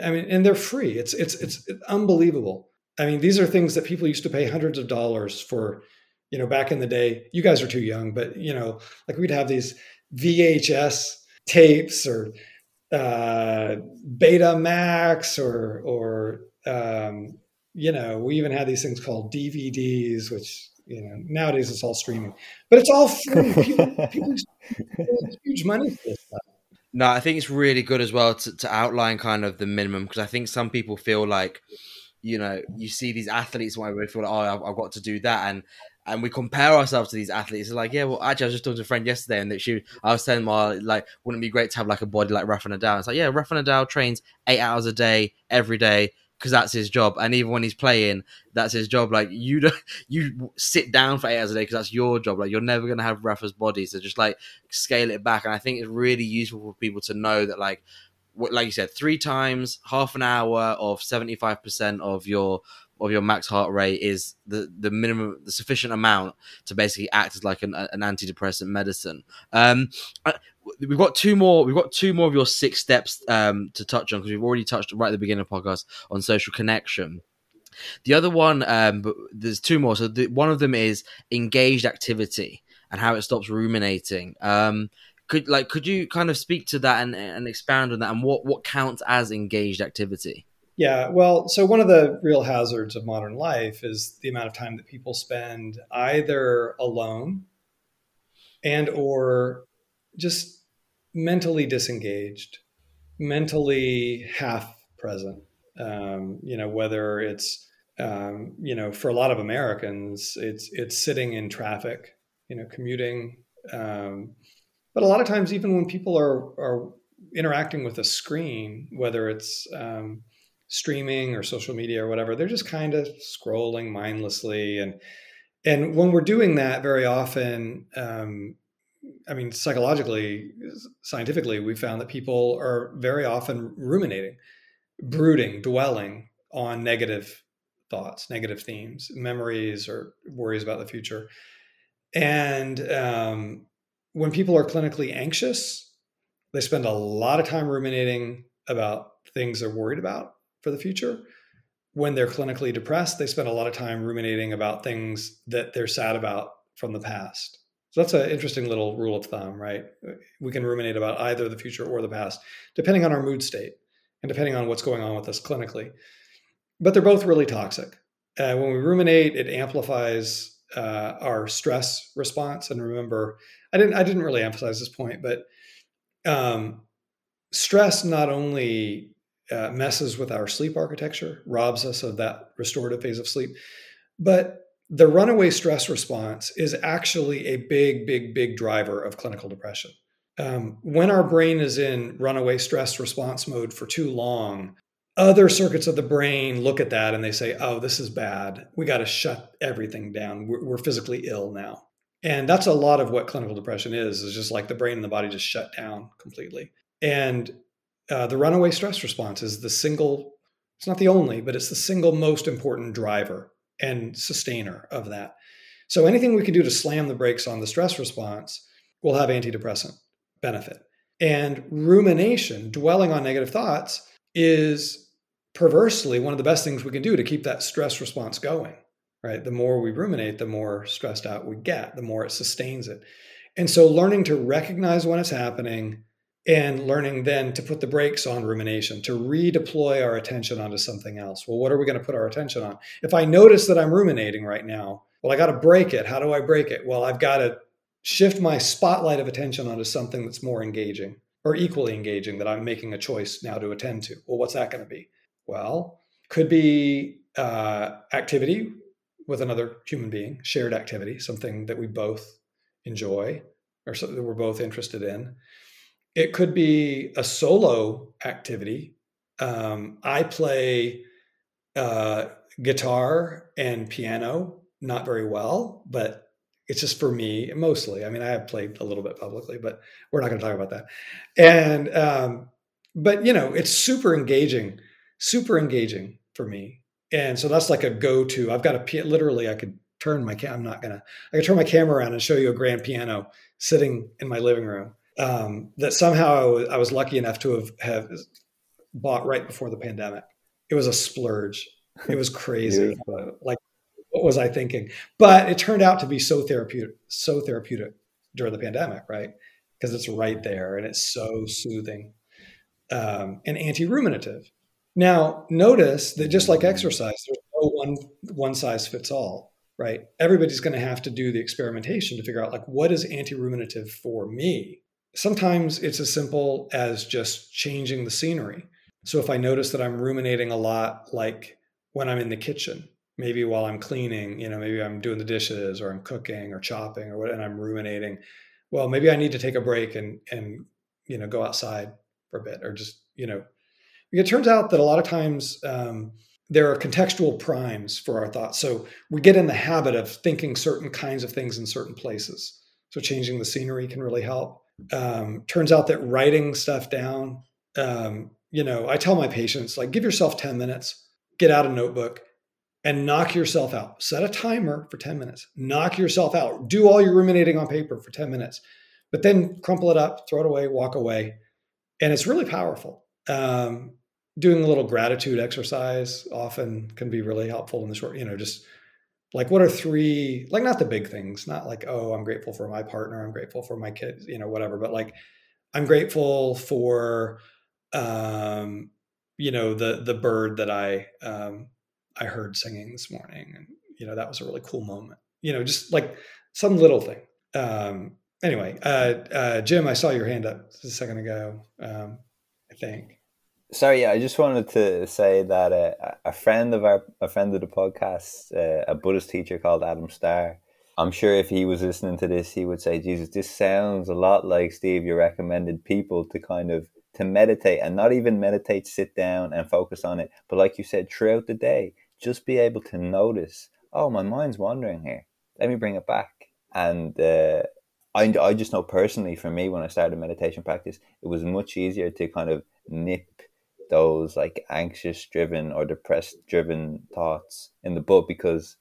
S2: I mean, and they're free. It's it's it's unbelievable. I mean, these are things that people used to pay hundreds of dollars for. You know, back in the day, you guys are too young, but you know, like we'd have these VHS tapes or uh, Betamax or or um, you know, we even had these things called DVDs, which you know nowadays it's all streaming but it's all free people, people huge money for this stuff
S1: no i think it's really good as well to, to outline kind of the minimum because i think some people feel like you know you see these athletes where we feel like oh I've, I've, got to do that and and we compare ourselves to these athletes. It's like, yeah, well, actually, I was just talking to a friend yesterday, and that she, I was telling her, oh, like, wouldn't it be great to have like a body like Rafa Nadal? It's like, yeah, Rafa Nadal trains eight hours a day every day because that's his job. And even when he's playing, that's his job. Like you, don't, you sit down for eight hours a day because that's your job. Like you're never gonna have Rafa's body, so just like scale it back. And I think it's really useful for people to know that, like, like you said, three times half an hour of seventy five percent of your of your max heart rate is the the minimum, the sufficient amount to basically act as like an, an antidepressant medicine. Um, we've got two more. We've got two more of your six steps um, to touch on because we've already touched right at the beginning of the podcast on social connection. The other one, um, but there's two more. So the, one of them is engaged activity and how it stops ruminating. Um, could like could you kind of speak to that and, and expand on that and what what counts as engaged activity?
S2: Yeah, well, so one of the real hazards of modern life is the amount of time that people spend either alone and or just mentally disengaged, mentally half present. Um, you know, whether it's um, you know, for a lot of Americans, it's it's sitting in traffic, you know, commuting. Um, but a lot of times, even when people are are interacting with a screen, whether it's um, streaming or social media or whatever, they're just kind of scrolling mindlessly. And and when we're doing that, very often, um, I mean, psychologically, scientifically, we found that people are very often ruminating, brooding, dwelling on negative thoughts, negative themes, memories, or worries about the future. And um, when people are clinically anxious, they spend a lot of time ruminating about things they're worried about for the future. When they're clinically depressed, they spend a lot of time ruminating about things that they're sad about from the past. So that's an interesting little rule of thumb, right? We can ruminate about either the future or the past, depending on our mood state and depending on what's going on with us clinically. But they're both really toxic. Uh, when we ruminate, it amplifies uh, our stress response. And remember, I didn't I didn't really emphasize this point, but um, stress not only uh, messes with our sleep architecture, robs us of that restorative phase of sleep. But the runaway stress response is actually a big, big, big driver of clinical depression. Um, when our brain is in runaway stress response mode for too long, other circuits of the brain look at that and they say, oh, this is bad. We got to shut everything down. We're, we're physically ill now. And that's a lot of what clinical depression is, is just like the brain and the body just shut down completely. And uh, the runaway stress response is the single, it's not the only, but it's the single most important driver and sustainer of that. So anything we can do to slam the brakes on the stress response will have antidepressant benefit. And rumination, dwelling on negative thoughts, is perversely one of the best things we can do to keep that stress response going. Right? The more we ruminate, the more stressed out we get, the more it sustains it. And so learning to recognize when it's happening and learning then to put the brakes on rumination, to redeploy our attention onto something else. Well, what are we going to put our attention on? If I notice that I'm ruminating right now, well, I got to break it. How do I break it? Well, I've got to shift my spotlight of attention onto something that's more engaging or equally engaging that I'm making a choice now to attend to. Well, what's that going to be? Well, could be uh, activity with another human being, shared activity, something that we both enjoy or something that we're both interested in. It could be a solo activity. Um, I play uh, guitar and piano not very well, but it's just for me mostly. I mean, I have played a little bit publicly, but we're not going to talk about that. And um, but you know, it's super engaging, super engaging for me. And so that's like a go-to. I've got a literally, I could turn my cam. I'm not gonna. I could turn my camera around and show you a grand piano sitting in my living room. Um, that somehow I was, I was lucky enough to have have bought right before the pandemic. It was a splurge. It was crazy. like what was I thinking? But it turned out to be so therapeutic, so therapeutic during the pandemic, right? Because it's right there and it's so soothing um, and anti-ruminative. Now, notice that just like exercise, there's no one one size fits all, right? Everybody's going to have to do the experimentation to figure out like what is anti-ruminative for me. Sometimes it's as simple as just changing the scenery. So if I notice that I'm ruminating a lot, like when I'm in the kitchen, maybe while I'm cleaning, you know, maybe I'm doing the dishes or I'm cooking or chopping or what, and I'm ruminating. Well, maybe I need to take a break and and you know go outside for a bit or just you know. It turns out that a lot of times um, there are contextual primes for our thoughts, so we get in the habit of thinking certain kinds of things in certain places. So changing the scenery can really help. Um, turns out that writing stuff down, um, you know, I tell my patients like, give yourself ten minutes, get out a notebook, and knock yourself out. Set a timer for 10 minutes. Knock yourself out. Do all your ruminating on paper for 10 minutes, but then crumple it up, throw it away, walk away. And it's really powerful. Um, doing a little gratitude exercise often can be really helpful in the short, you know, just like what are three, like not the big things, not like, oh, I'm grateful for my partner, I'm grateful for my kids, you know, whatever, but like I'm grateful for, um, you know, the, the bird that I, um, I heard singing this morning, and you know that was a really cool moment. You know, just like some little thing. Um, anyway, uh, uh, Jim, I saw your hand up a second ago. Um, I think.
S3: Sorry, yeah, I just wanted to say that uh, a friend of our, a friend of the podcast, uh, a Buddhist teacher called Adam Starr. I'm sure if he was listening to this, he would say, "Jesus, this sounds a lot like Steve. You recommended people to kind of to meditate and not even meditate, sit down and focus on it, but like you said, throughout the day, just be able to notice, oh, my mind's wandering here. Let me bring it back. And uh, I, I just know personally for me, when I started meditation practice, it was much easier to kind of nip those like anxious driven or depressed driven thoughts in the book because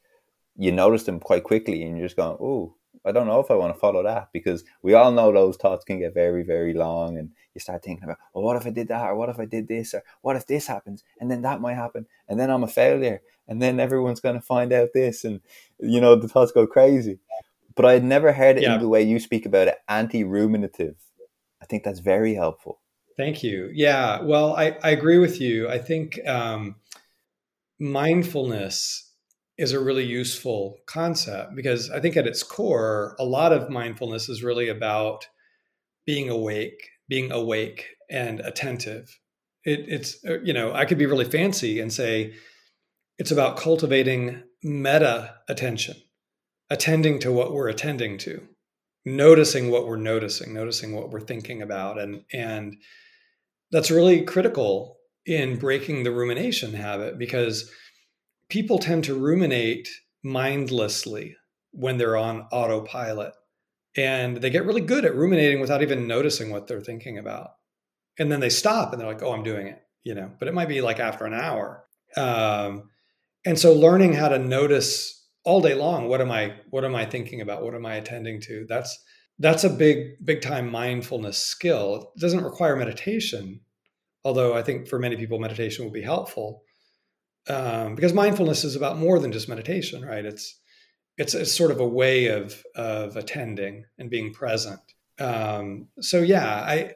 S3: you notice them quite quickly and you're just going, oh, I don't know if I want to follow that because we all know those thoughts can get very, very long and you start thinking about, well, what if I did that? Or what if I did this? Or what if this happens? And then that might happen. And then I'm a failure. And then everyone's going to find out this. And, you know, the thoughts go crazy. But I had never heard it yeah. in the way you speak about it, anti ruminative. I think that's very helpful.
S2: Thank you. Yeah. Well, I, I agree with you. I think um, mindfulness is a really useful concept because I think at its core, a lot of mindfulness is really about being awake, being awake and attentive. It, it's, uh, you know, I could be really fancy and say it's about cultivating meta attention, attending to what we're attending to, noticing what we're noticing, noticing what we're thinking about. And, and that's really critical in breaking the rumination habit because people tend to ruminate mindlessly when they're on autopilot. And they get really good at ruminating without even noticing what they're thinking about. And then they stop and they're like, oh, I'm doing it, you know, but it might be like after an hour. Um, and so learning how to notice all day long, what am I, what am I thinking about? What am I attending to? That's, that's a big, big time mindfulness skill. It doesn't require meditation, although I think for many people, meditation will be helpful. Um, because mindfulness is about more than just meditation, right? It's, it's, it's sort of a way of of attending and being present. Um, so yeah, I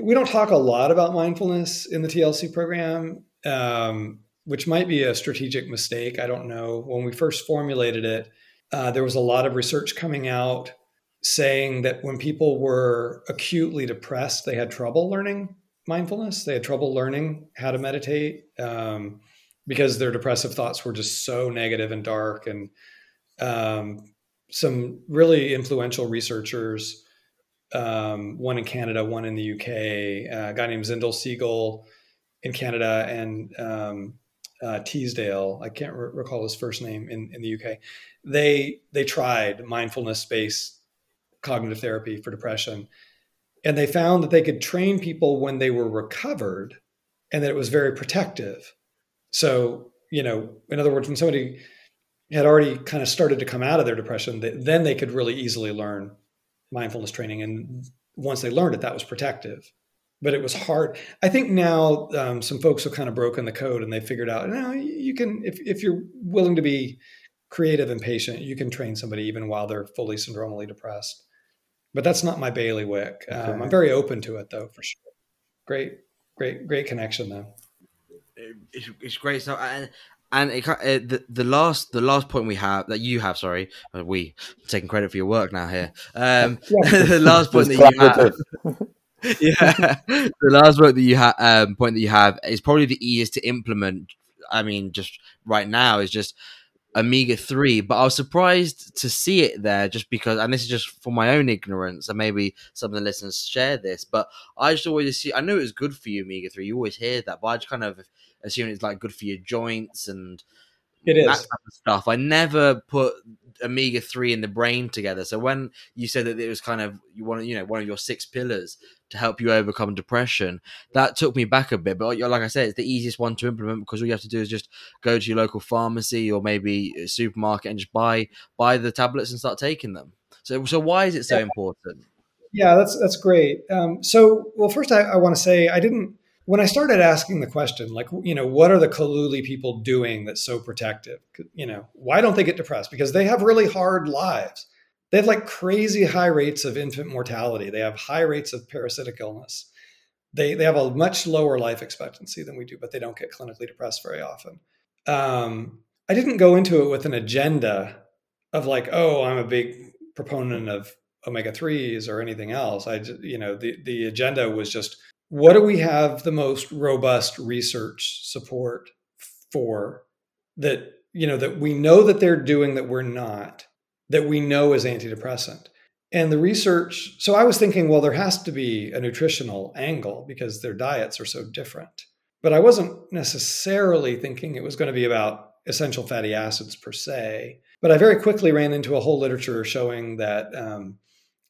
S2: we don't talk a lot about mindfulness in the TLC program, um, which might be a strategic mistake. I don't know. When we first formulated it, uh, there was a lot of research coming out saying that when people were acutely depressed, they had trouble learning mindfulness. They had trouble learning how to meditate um, because their depressive thoughts were just so negative and dark and um, some really influential researchers, um, one in Canada, one in the UK, uh, a guy named Zindel Segal in Canada, and um, uh, Teasdale. I can't re- recall his first name in, in the UK. They they tried mindfulness based cognitive therapy for depression, and they found that they could train people when they were recovered, and that it was very protective. So you know, in other words, when somebody had already kind of started to come out of their depression, then they could really easily learn mindfulness training. And once they learned it, that was protective. But it was hard. I think now um, some folks have kind of broken the code and they figured out, no, you can, if, if you're willing to be creative and patient, you can train somebody even while they're fully syndromally depressed. But that's not my bailiwick. Um, I'm very open to it though, for sure. Great, great, great connection though.
S1: It's, it's great stuff. And and it, uh, the the last the last point we have that you have sorry uh, we taking credit for your work now here um the last point that you have yeah the last point that you have um, point that you have is probably the easiest to implement i mean just right now is just omega 3 but i was surprised to see it there just because and this is just for my own ignorance and maybe some of the listeners share this but i just always see i know it was good for you omega 3 you always hear that but i just kind of assume it's like good for your joints and
S2: it is
S1: that type of stuff. I never put omega three in the brain together. So when you said that it was kind of you want you know one of your six pillars to help you overcome depression, that took me back a bit. But like I said, it's the easiest one to implement because all you have to do is just go to your local pharmacy or maybe supermarket and just buy buy the tablets and start taking them. So so why is it so yeah. important?
S2: Yeah, that's that's great. Um, so well, first I, I want to say I didn't when I started asking the question, like, you know, what are the Kaluli people doing that's so protective? You know, why don't they get depressed? Because they have really hard lives. They have like crazy high rates of infant mortality. They have high rates of parasitic illness. They, they have a much lower life expectancy than we do, but they don't get clinically depressed very often. Um, I didn't go into it with an agenda of like, oh, I'm a big proponent of omega 3s or anything else. I, you know, the, the agenda was just what do we have the most robust research support for that you know that we know that they're doing that we're not that we know is antidepressant? And the research so i was thinking well there has to be a nutritional angle because their diets are so different. But i wasn't necessarily thinking it was going to be about essential fatty acids per se. But i very quickly ran into a whole literature showing that um,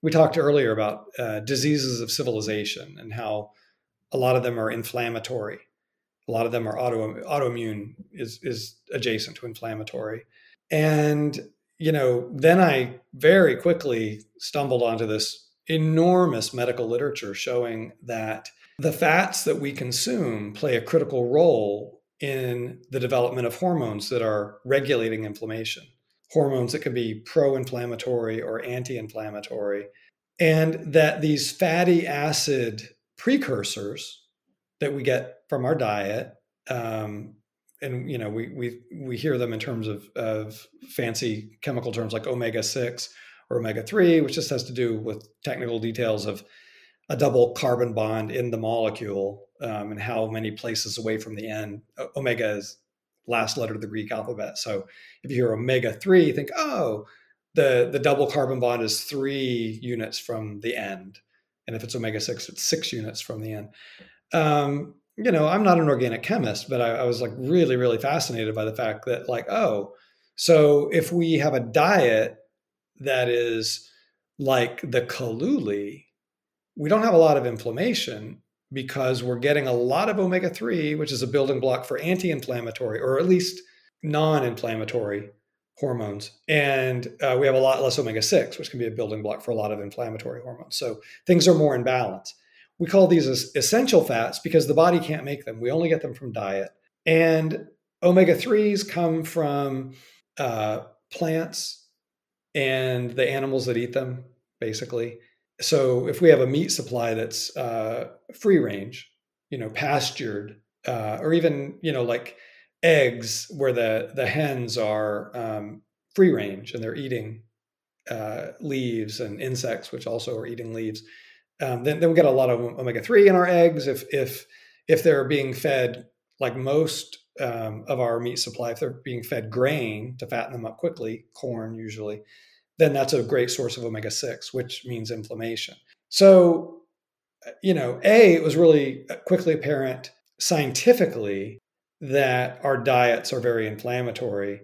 S2: we talked earlier about uh, diseases of civilization and how a lot of them are inflammatory. A lot of them are auto autoimmune is is adjacent to inflammatory. And you know, then I very quickly stumbled onto this enormous medical literature showing that the fats that we consume play a critical role in the development of hormones that are regulating inflammation. Hormones that can be pro inflammatory or anti inflammatory. And that these fatty acid precursors that we get from our diet um, and you know we we we hear them in terms of of fancy chemical terms like omega 6 or omega 3 which just has to do with technical details of a double carbon bond in the molecule um, and how many places away from the end omega is last letter of the greek alphabet. So if you hear omega 3 think oh the the double carbon bond is 3 units from the end and if it's omega 6 it's six units from the end. Um, you know i'm not an organic chemist but I, I was like really really fascinated by the fact that like oh so if we have a diet that is like the Kaluli, we don't have a lot of inflammation because we're getting a lot of omega 3, which is a building block for anti inflammatory or at least non inflammatory hormones. And uh, we have a lot less omega 6, which can be a building block for a lot of inflammatory hormones. So things are more in balance. We call these as essential fats because the body can't make them. We only get them from diet. And omega 3s come from uh, plants and the animals that eat them, basically. So if we have a meat supply that's uh, free range, you know, pastured, uh, or even you know like eggs where the the hens are um, free range and they're eating uh, leaves and insects, which also are eating leaves. Um, then, then we get a lot of omega three in our eggs. If if if they're being fed like most um, of our meat supply, if they're being fed grain to fatten them up quickly, corn usually, then that's a great source of omega 6, which means inflammation. So, you know, A, it was really quickly apparent scientifically that our diets are very inflammatory.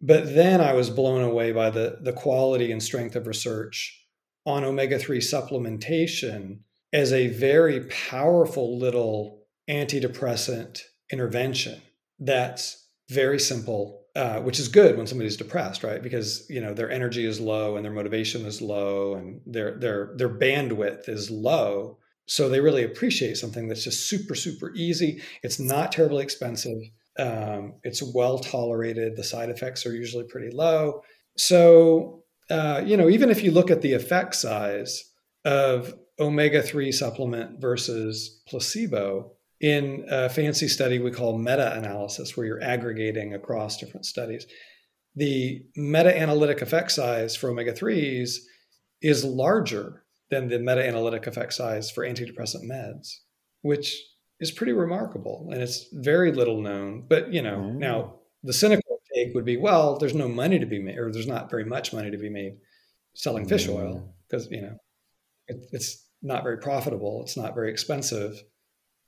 S2: But then I was blown away by the, the quality and strength of research on omega 3 supplementation as a very powerful little antidepressant intervention that's very simple uh, which is good when somebody's depressed, right? Because you know their energy is low and their motivation is low and their their their bandwidth is low. So they really appreciate something that's just super super easy. It's not terribly expensive. Um, it's well tolerated. The side effects are usually pretty low. So uh, you know even if you look at the effect size of omega three supplement versus placebo, in a fancy study we call meta analysis, where you're aggregating across different studies. The meta analytic effect size for omega 3s is larger than the meta analytic effect size for antidepressant meds, which is pretty remarkable. And it's very little known. But, you know, mm. now the cynical take would be well, there's no money to be made, or there's not very much money to be made selling fish mm. oil because, you know, it, it's not very profitable, it's not very expensive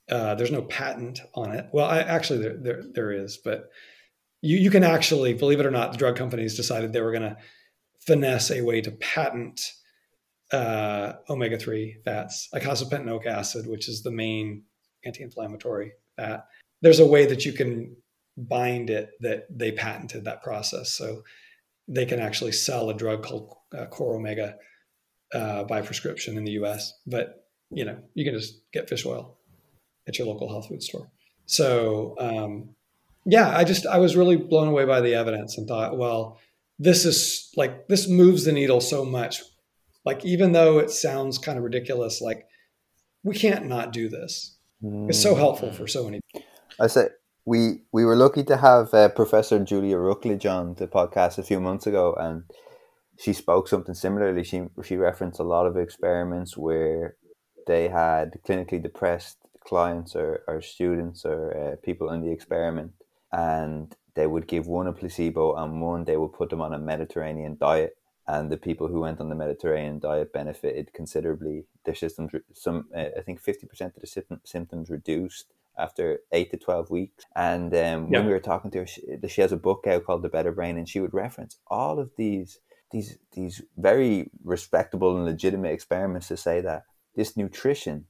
S2: uh, there's no patent on it. Well, I, actually, there, there, there is, but you, you can actually, believe it or not, the drug companies decided they were going to finesse a way to patent uh, omega 3 fats, eicosapentaenoic acid, which is the main anti inflammatory fat. There's a way that you can bind it that they patented that process. So they can actually sell a drug called uh, Core Omega uh, by prescription in the US. But, you know, you can just get fish oil at your local health food store. So, um, yeah, I just I was really blown away by the evidence and thought, well, this is like this moves the needle so much. Like even though it sounds kind of ridiculous, like we can't not do this. It's so helpful for so many.
S3: I say we we were lucky to have uh, Professor Julia Rucklidge on the podcast a few months ago, and she spoke something similarly. She she referenced a lot of experiments where they had clinically depressed clients or, or students or uh, people in the experiment and they would give one a placebo and one they would put them on a mediterranean diet and the people who went on the mediterranean diet benefited considerably. Their symptoms some uh, i think 50% of the symptoms reduced after 8 to 12 weeks. And um, when we were talking to her she, she has a book out called the better brain and she would reference all of these these these very respectable and legitimate experiments to say that this nutrition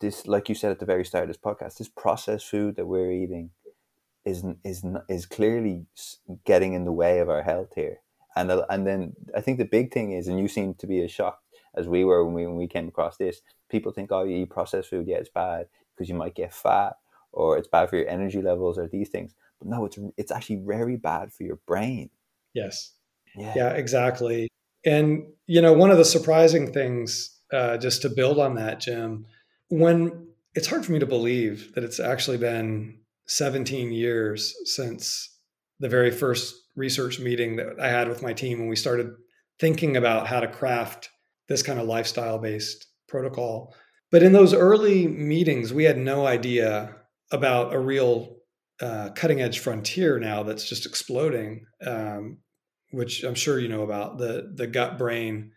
S3: this, like you said at the very start of this podcast, this processed food that we're eating is is is clearly getting in the way of our health here. And and then I think the big thing is, and you seem to be as shocked as we were when we when we came across this. People think, oh, you eat processed food, yeah, it's bad because you might get fat, or it's bad for your energy levels, or these things. But no, it's it's actually very bad for your brain.
S2: Yes. Yeah. Yeah. Exactly. And you know, one of the surprising things, uh, just to build on that, Jim, when it's hard for me to believe that it's actually been 17 years since the very first research meeting that I had with my team when we started thinking about how to craft this kind of lifestyle based protocol. But in those early meetings, we had no idea about a real uh, cutting edge frontier now that's just exploding, um, which I'm sure you know about the the gut brain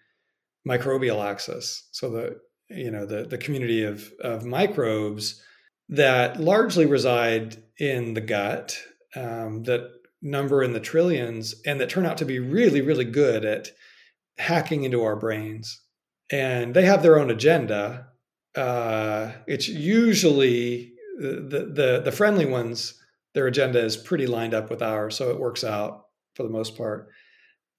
S2: microbial axis. So the you know the the community of of microbes that largely reside in the gut um, that number in the trillions and that turn out to be really really good at hacking into our brains, and they have their own agenda. Uh, it's usually the, the the friendly ones. Their agenda is pretty lined up with ours, so it works out for the most part.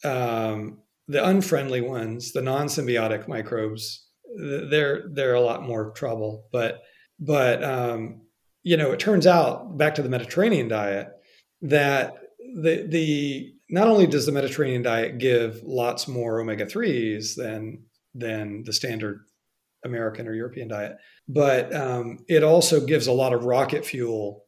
S2: Um, the unfriendly ones, the non-symbiotic microbes, they're they're a lot more trouble. But but um, you know, it turns out back to the Mediterranean diet that the the not only does the Mediterranean diet give lots more omega threes than than the standard American or European diet, but um, it also gives a lot of rocket fuel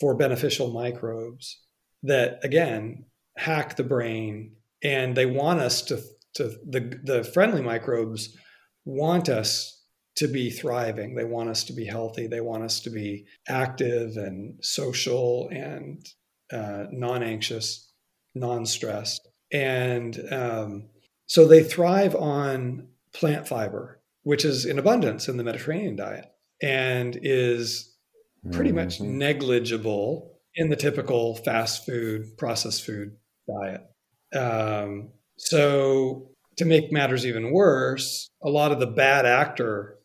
S2: for beneficial microbes that again hack the brain, and they want us to to the the friendly microbes want us to be thriving. They want us to be healthy. They want us to be active and social and uh, non anxious, non stressed. And um, so they thrive on plant fiber, which is in abundance in the Mediterranean diet and is pretty mm-hmm. much negligible in the typical fast food, processed food diet. Um, so, to make matters even worse, a lot of the bad actor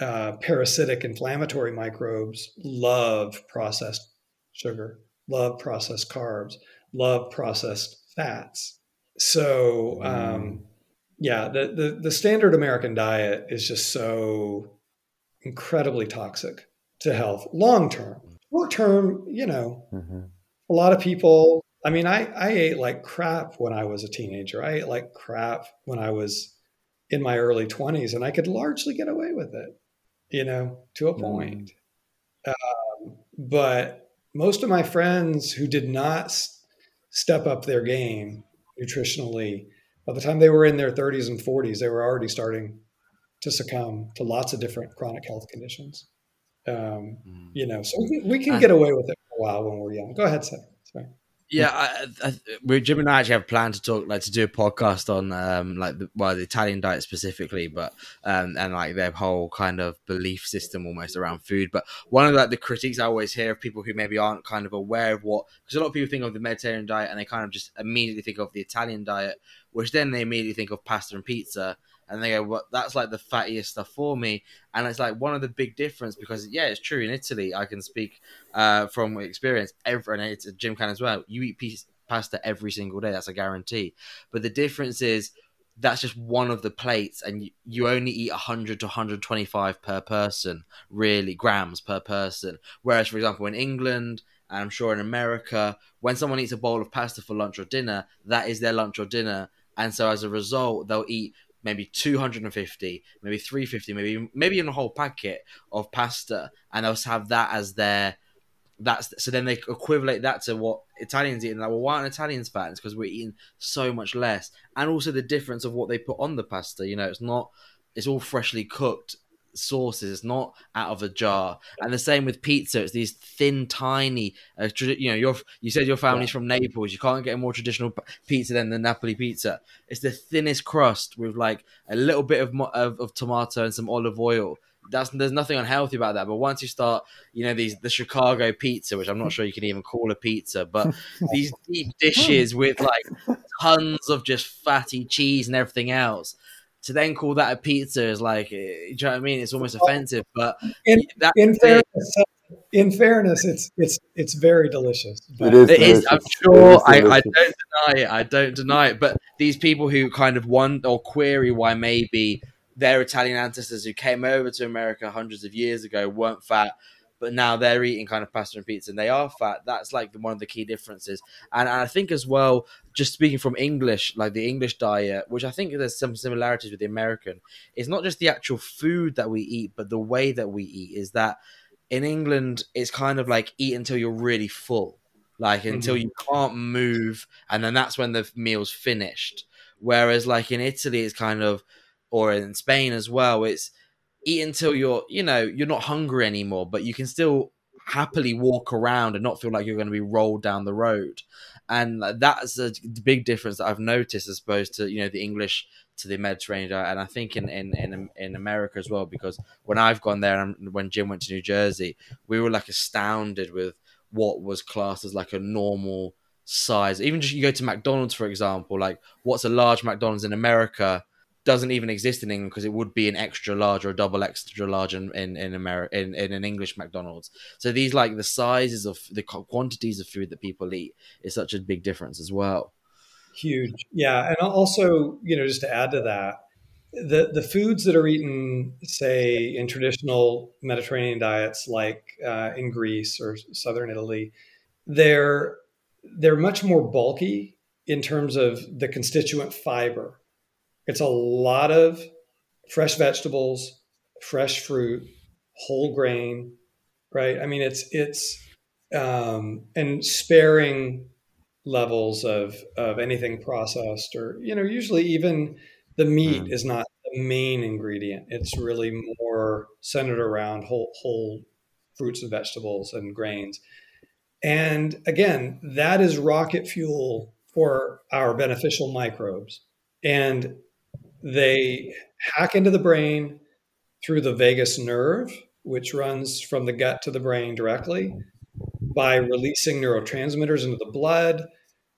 S2: uh, parasitic inflammatory microbes love processed sugar love processed carbs, love processed fats. So, um, mm. yeah, the, the, the standard American diet is just so incredibly toxic to health long term. Short term, you know, mm-hmm. a lot of people. I mean, I I ate like crap when I was a teenager. I ate like crap when I was in my early twenties, and I could largely get away with it, you know, to a point. Mm. Um, but most of my friends who did not step up their game nutritionally, by the time they were in their 30s and 40s, they were already starting to succumb to lots of different chronic health conditions. Um, mm. You know, so we, we can get away with it for a while when we're young. Go ahead, Seth. Sorry.
S1: Yeah, I, I, we Jim and I actually have planned to talk, like, to do a podcast on, um, like, the, well, the Italian diet specifically, but um, and like their whole kind of belief system almost around food. But one of like the critiques I always hear of people who maybe aren't kind of aware of what, because a lot of people think of the Mediterranean diet and they kind of just immediately think of the Italian diet, which then they immediately think of pasta and pizza and they go, "Well, that's like the fattiest stuff for me." And it's like one of the big difference because yeah, it's true in Italy. I can speak uh, from experience. Every and it's Jim can as well. You eat piece, pasta every single day. That's a guarantee. But the difference is that's just one of the plates, and you, you only eat 100 to 125 per person, really grams per person. Whereas, for example, in England and I'm sure in America, when someone eats a bowl of pasta for lunch or dinner, that is their lunch or dinner. And so as a result, they'll eat maybe 250 maybe 350 maybe maybe in a whole packet of pasta and they'll have that as their that's so then they equivalent that to what Italians eat. And like, well, why aren't Italians fat? It's because we're eating so much less, and also the difference of what they put on the pasta. You know, it's not, it's all freshly cooked sauces. It's not out of a jar. And the same with pizza. It's these thin, tiny. Uh, you know, your you said your family's yeah. from Naples. You can't get a more traditional pizza than the Napoli pizza. It's the thinnest crust with like a little bit of of, of tomato and some olive oil. That's there's nothing unhealthy about that. But once you start, you know, these the Chicago pizza, which I'm not sure you can even call a pizza, but these deep dishes with like tons of just fatty cheese and everything else to then call that a pizza is like, eh, you know what I mean? It's almost offensive. But
S2: in, in fairness, in fairness, it's it's it's very delicious.
S3: It is.
S1: It is I'm sure. Is I, I don't deny it. I don't deny it. But these people who kind of want or query why maybe their Italian ancestors who came over to America hundreds of years ago weren't fat but now they're eating kind of pasta and pizza and they are fat. That's like one of the key differences. And, and I think as well, just speaking from English, like the English diet, which I think there's some similarities with the American, it's not just the actual food that we eat, but the way that we eat. Is that in England, it's kind of like eat until you're really full, like until mm-hmm. you can't move, and then that's when the meal's finished. Whereas, like in Italy, it's kind of, or in Spain as well, it's eat until you're you know you're not hungry anymore but you can still happily walk around and not feel like you're going to be rolled down the road and that's a big difference that i've noticed as opposed to you know the english to the mediterranean and i think in in in, in america as well because when i've gone there and when jim went to new jersey we were like astounded with what was classed as like a normal size. Even just you go to McDonald's, for example, like what's a large McDonald's in America doesn't even exist in England because it would be an extra large or a double extra large in in in America in, in an English McDonald's. So these like the sizes of the quantities of food that people eat is such a big difference as well.
S2: Huge, yeah, and also you know just to add to that, the the foods that are eaten, say in traditional Mediterranean diets like uh, in Greece or southern Italy, they're they're much more bulky in terms of the constituent fiber. It's a lot of fresh vegetables, fresh fruit, whole grain, right? I mean, it's it's um, and sparing levels of of anything processed or you know usually even the meat mm. is not the main ingredient. It's really more centered around whole whole fruits and vegetables and grains. And again, that is rocket fuel for our beneficial microbes. And they hack into the brain through the vagus nerve, which runs from the gut to the brain directly, by releasing neurotransmitters into the blood,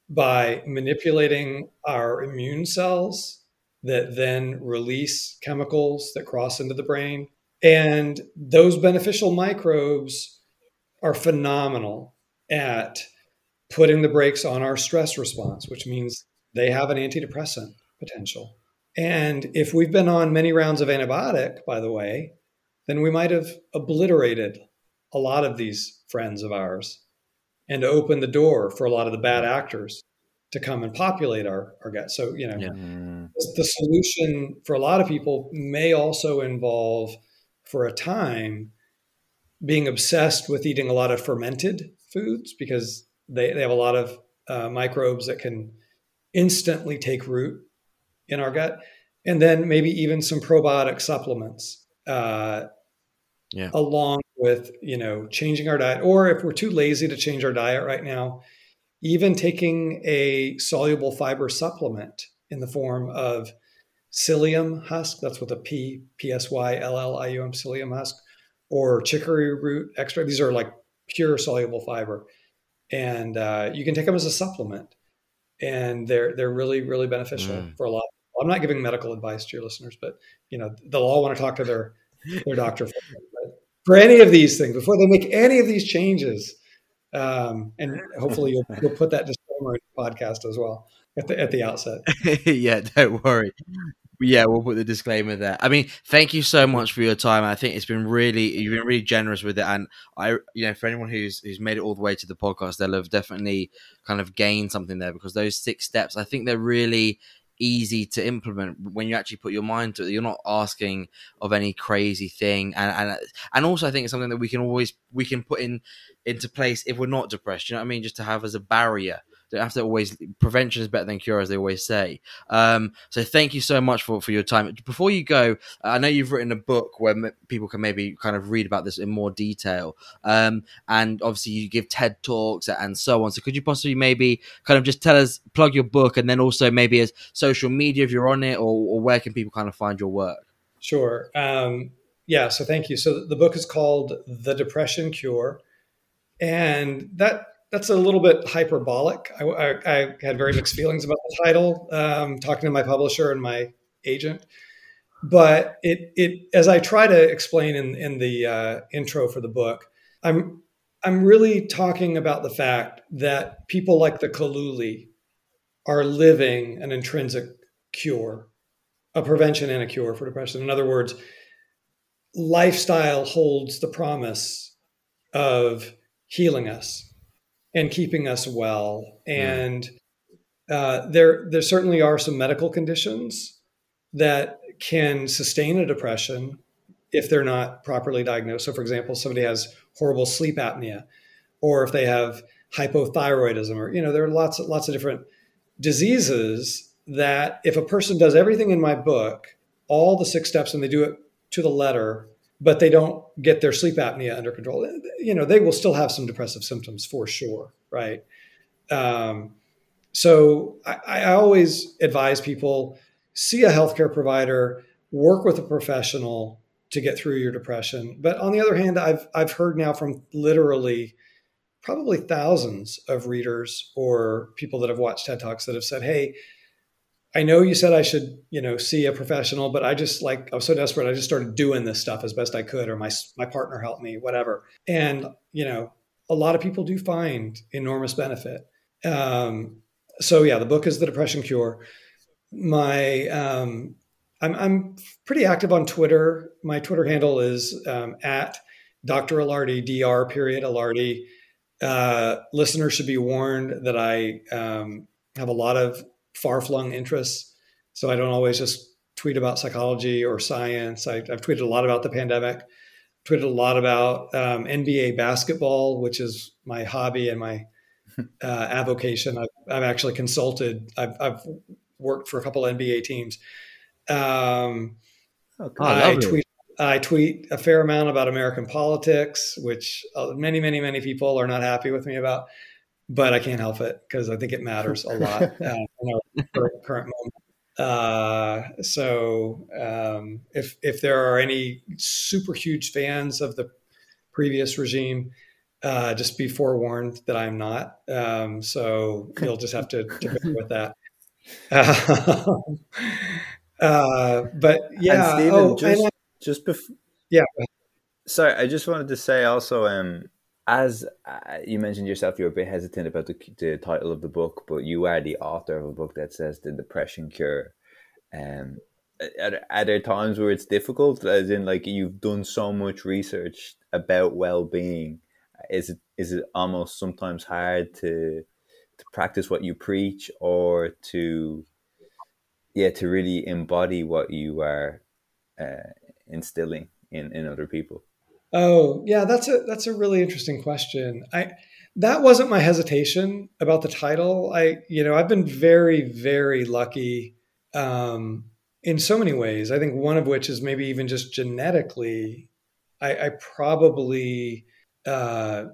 S2: by manipulating our immune cells that then release chemicals that cross into the brain. And those beneficial microbes are phenomenal at putting the brakes on our stress response, which means they have an antidepressant potential. And if we've been on many rounds of antibiotic, by the way, then we might have obliterated a lot of these friends of ours and opened the door for a lot of the bad actors to come and populate our, our gut. So, you know, yeah. the solution for a lot of people may also involve, for a time, being obsessed with eating a lot of fermented foods because they, they have a lot of uh, microbes that can instantly take root in our gut. And then maybe even some probiotic supplements. Uh, yeah. Along with, you know, changing our diet. Or if we're too lazy to change our diet right now, even taking a soluble fiber supplement in the form of psyllium husk, that's with a P, P S Y L L I U M, psyllium husk, or chicory root extract. These are like pure soluble fiber. And uh, you can take them as a supplement. And they're they're really, really beneficial mm. for a lot. I'm not giving medical advice to your listeners, but you know, they'll all want to talk to their their doctor for, for any of these things before they make any of these changes um, and hopefully you'll, you'll put that disclaimer in the podcast as well at the, at the outset.
S1: yeah, don't worry. Yeah, we'll put the disclaimer there. I mean, thank you so much for your time. I think it's been really you've been really generous with it, and I, you know, for anyone who's who's made it all the way to the podcast, they'll have definitely kind of gained something there because those six steps, I think they're really easy to implement when you actually put your mind to it. You're not asking of any crazy thing, and and and also I think it's something that we can always we can put in into place if we're not depressed. You know what I mean? Just to have as a barrier. Have to always prevention is better than cure, as they always say. Um, so thank you so much for, for your time. Before you go, I know you've written a book where m- people can maybe kind of read about this in more detail. Um, and obviously you give TED talks and so on. So could you possibly maybe kind of just tell us plug your book and then also maybe as social media if you're on it, or, or where can people kind of find your work?
S2: Sure. Um, yeah. So thank you. So the book is called The Depression Cure and that that's a little bit hyperbolic. I, I, I had very mixed feelings about the title, um, talking to my publisher and my agent. But it, it as I try to explain in, in the uh, intro for the book, I'm I'm really talking about the fact that people like the Kaluli are living an intrinsic cure, a prevention and a cure for depression. In other words, lifestyle holds the promise of healing us and keeping us well. Hmm. And uh, there, there certainly are some medical conditions that can sustain a depression if they're not properly diagnosed. So, for example, somebody has horrible sleep apnea, or if they have hypothyroidism, or you know, there are lots, of, lots of different diseases that if a person does everything in my book, all the six steps, and they do it to the letter, but they don't get their sleep apnea under control, you know, they will still have some depressive symptoms for sure, right? Um, so I, I always advise people see a healthcare provider, work with a professional to get through your depression. But on the other hand, I've I've heard now from literally probably thousands of readers or people that have watched TED Talks that have said, "Hey, I know you said I should, you know, see a professional, but I just like I was so desperate. I just started doing this stuff as best I could, or my my partner helped me, whatever. And you know, a lot of people do find enormous benefit. Um, so yeah, the book is the Depression Cure. My um, I'm I'm pretty active on Twitter. My Twitter handle is um, at Dr. Ilardi Dr. Period Ilardi. Uh, listeners should be warned that I um, have a lot of far flung interests. So I don't always just tweet about psychology or science. I, have tweeted a lot about the pandemic, tweeted a lot about um, NBA basketball, which is my hobby and my uh, avocation. I've, I've, actually consulted, I've, I've, worked for a couple NBA teams. Um, oh, I, tweet, I tweet a fair amount about American politics, which uh, many, many, many people are not happy with me about but I can't help it because I think it matters a lot uh, in our current moment. Uh, so um, if if there are any super huge fans of the previous regime, uh, just be forewarned that I'm not. Um, so you'll just have to, to bear with that. Uh, but yeah,
S3: Stephen, oh, just, I, just before,
S2: yeah.
S3: Sorry, I just wanted to say also, um, as uh, you mentioned yourself, you're a bit hesitant about the, the title of the book, but you are the author of a book that says the depression cure. Um, are, are there times where it's difficult, as in like you've done so much research about well-being? Is it is it almost sometimes hard to to practice what you preach, or to yeah to really embody what you are uh, instilling in in other people?
S2: Oh, yeah, that's a that's a really interesting question. I that wasn't my hesitation about the title. I, you know, I've been very, very lucky um, in so many ways. I think one of which is maybe even just genetically, I, I probably uh,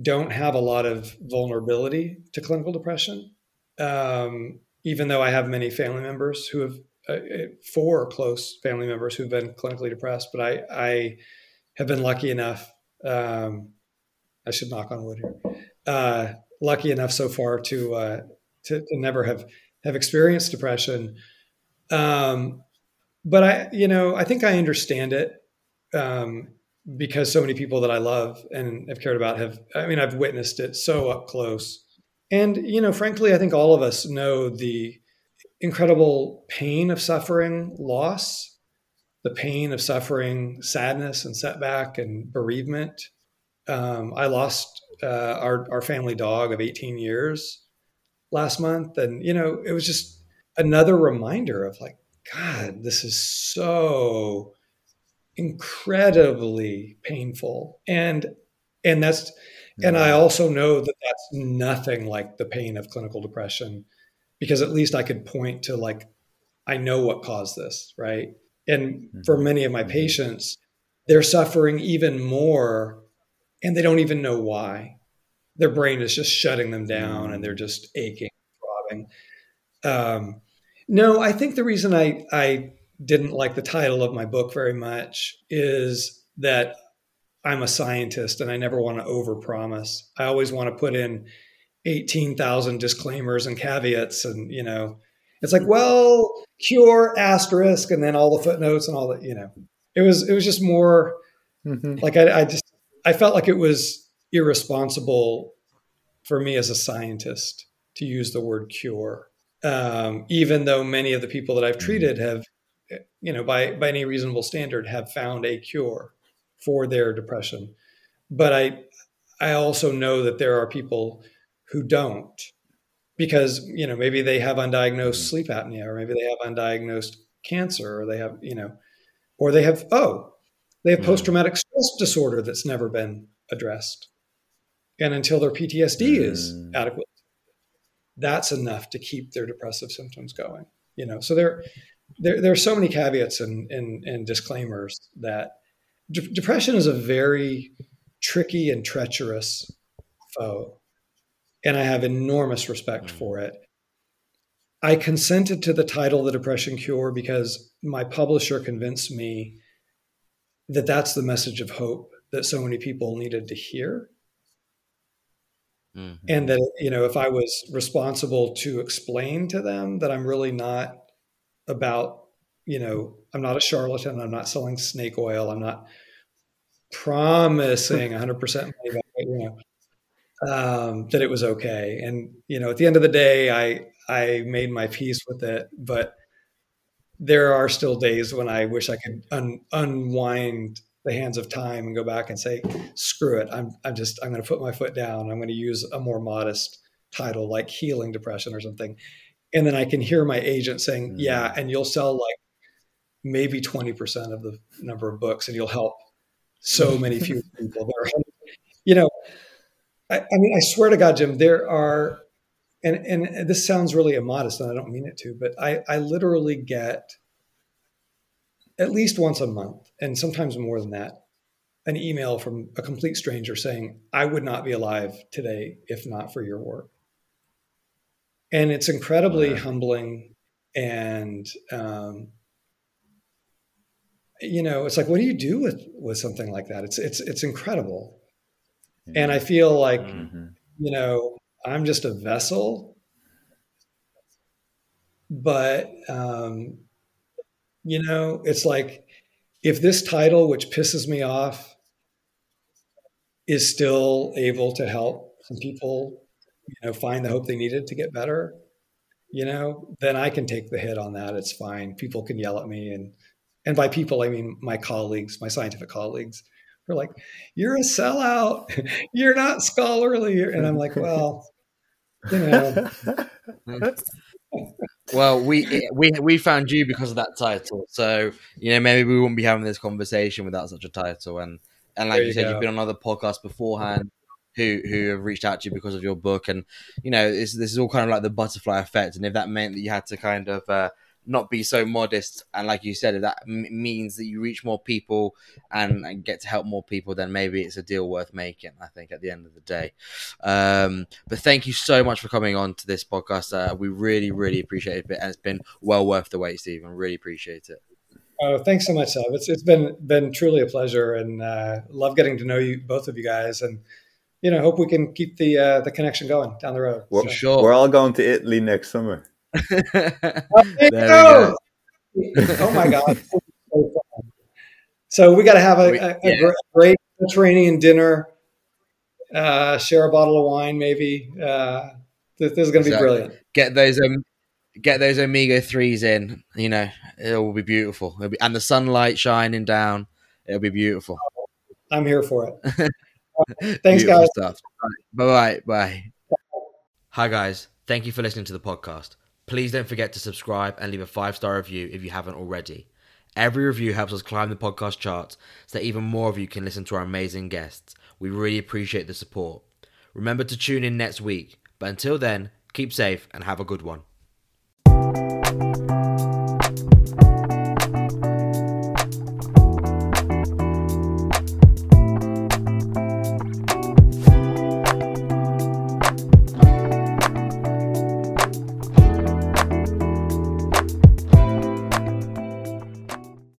S2: don't have a lot of vulnerability to clinical depression, um, even though I have many family members who have uh, uh four close family members who've been clinically depressed. But I, I have been lucky enough. Um, I should knock on wood here. Uh, lucky enough so far to, uh, to, to never have have experienced depression. Um, but I, you know, I think I understand it um, because so many people that I love and have cared about have. I mean, I've witnessed it so up close, and you know, frankly, I think all of us know the incredible pain of suffering, loss, the pain of suffering, sadness, and setback and bereavement. Um, I lost uh, our our family dog of 18 years last month, and you know it was just another reminder of like, God, this is so incredibly painful, and and that's and I also know that that's nothing like the pain of clinical depression, because at least I could point to like I know what caused this, right? And mm-hmm. for many of my mm-hmm. patients, they're suffering even more and they don't even know why. Their brain is just shutting them down and they're just aching, throbbing. Um, no, I think the reason I, I didn't like the title of my book very much is that I'm a scientist and I never want to overpromise. I always want to put in 18,000 disclaimers and caveats and, you know, it's like, well, cure asterisk, and then all the footnotes and all that. You know, it was it was just more mm-hmm. like I, I just I felt like it was irresponsible for me as a scientist to use the word cure, um, even though many of the people that I've mm-hmm. treated have, you know, by by any reasonable standard, have found a cure for their depression. But I I also know that there are people who don't because you know maybe they have undiagnosed sleep apnea or maybe they have undiagnosed cancer or they have you know or they have oh they have post-traumatic stress disorder that's never been addressed. And until their ptsd mm. is adequate that's enough to keep their depressive symptoms going you know. So there there, there are so many caveats and, and, and disclaimers that de- depression is a very tricky and treacherous foe and I have enormous respect mm. for it. I consented to the title The Depression Cure because my publisher convinced me that that's the message of hope that so many people needed to hear. mm-hmm. and that you know if I was responsible to explain to them that I'm really not about you know I'm not a charlatan. I'm not selling snake oil. I'm not promising 100 percent money back. You know um, that it was okay. And you know, at the end of the day, I I made my peace with it. But there are still days when I wish I could un- unwind the hands of time and go back and say, screw it. I'm I'm just I'm going to put my foot down. I'm going to use a more modest title like healing depression or something. And then I can hear my agent saying, mm-hmm. yeah, and you'll sell like maybe 20% of the number of books and you'll help so many few people. There are, you know, I, I mean, I swear to God, Jim, there are, and and this sounds really immodest, and I don't mean it to, but I I literally get at least once a month, and sometimes more than that, an email from a complete stranger saying, "I would not be alive today if not for your work," and it's incredibly humbling, and um, you know, it's like, what do you do with with something like that? It's it's it's incredible and I feel like, mm-hmm. you know, I'm just a vessel. But, um, you know, it's like if this title, which pisses me off, is still able to help some people, you know, find the hope they needed to get better, you know, then I can take the hit on that. It's fine. People can yell at me and and by people I mean my colleagues, my scientific colleagues they're like, "You're a sellout. You're not scholarly." And I'm like, "Well, you know."
S1: well, we we we found you because of that title, so you know maybe we wouldn't be having this conversation without such a title. And and like you, you, said, go. you've been on other podcasts beforehand who who have reached out to you because of your book, and you know this this is all kind of like the butterfly effect. And if that meant that you had to kind of uh, not be so modest and like you said if that m- means that you reach more people and, and, get to help more people then maybe it's a deal worth making i think at the end of the day um, but thank you so much for coming on to this podcast uh, we really really appreciate it and it's been well worth the wait stephen really appreciate it
S2: Oh, thanks so much, Seb. It's it's been been truly a pleasure, and uh, love getting to know you, both of you guys, and you know, hope we can keep the uh, the connection going down the road.
S3: We're, so. sure. We're all going to Italy next summer
S2: oh, oh my god! so we got to have a, a, a, great Mediterranean dinner. Uh, share a bottle of wine, maybe. Uh, this, this, is going to be brilliant.
S1: Get those um, get those omega threes in. You know, it will be beautiful. Be, and the sunlight shining down. It'll be beautiful.
S2: I'm here for it. Thanks, guys. Stuff.
S1: Bye bye. Bye. Hi, guys. Thank you for listening to the podcast. Please don't forget to subscribe and leave a five star review if you haven't already. Every review helps us climb the podcast charts so that even more of you can listen to our amazing guests. We really appreciate the support. Remember to tune in next week, but until then, keep safe and have a good one.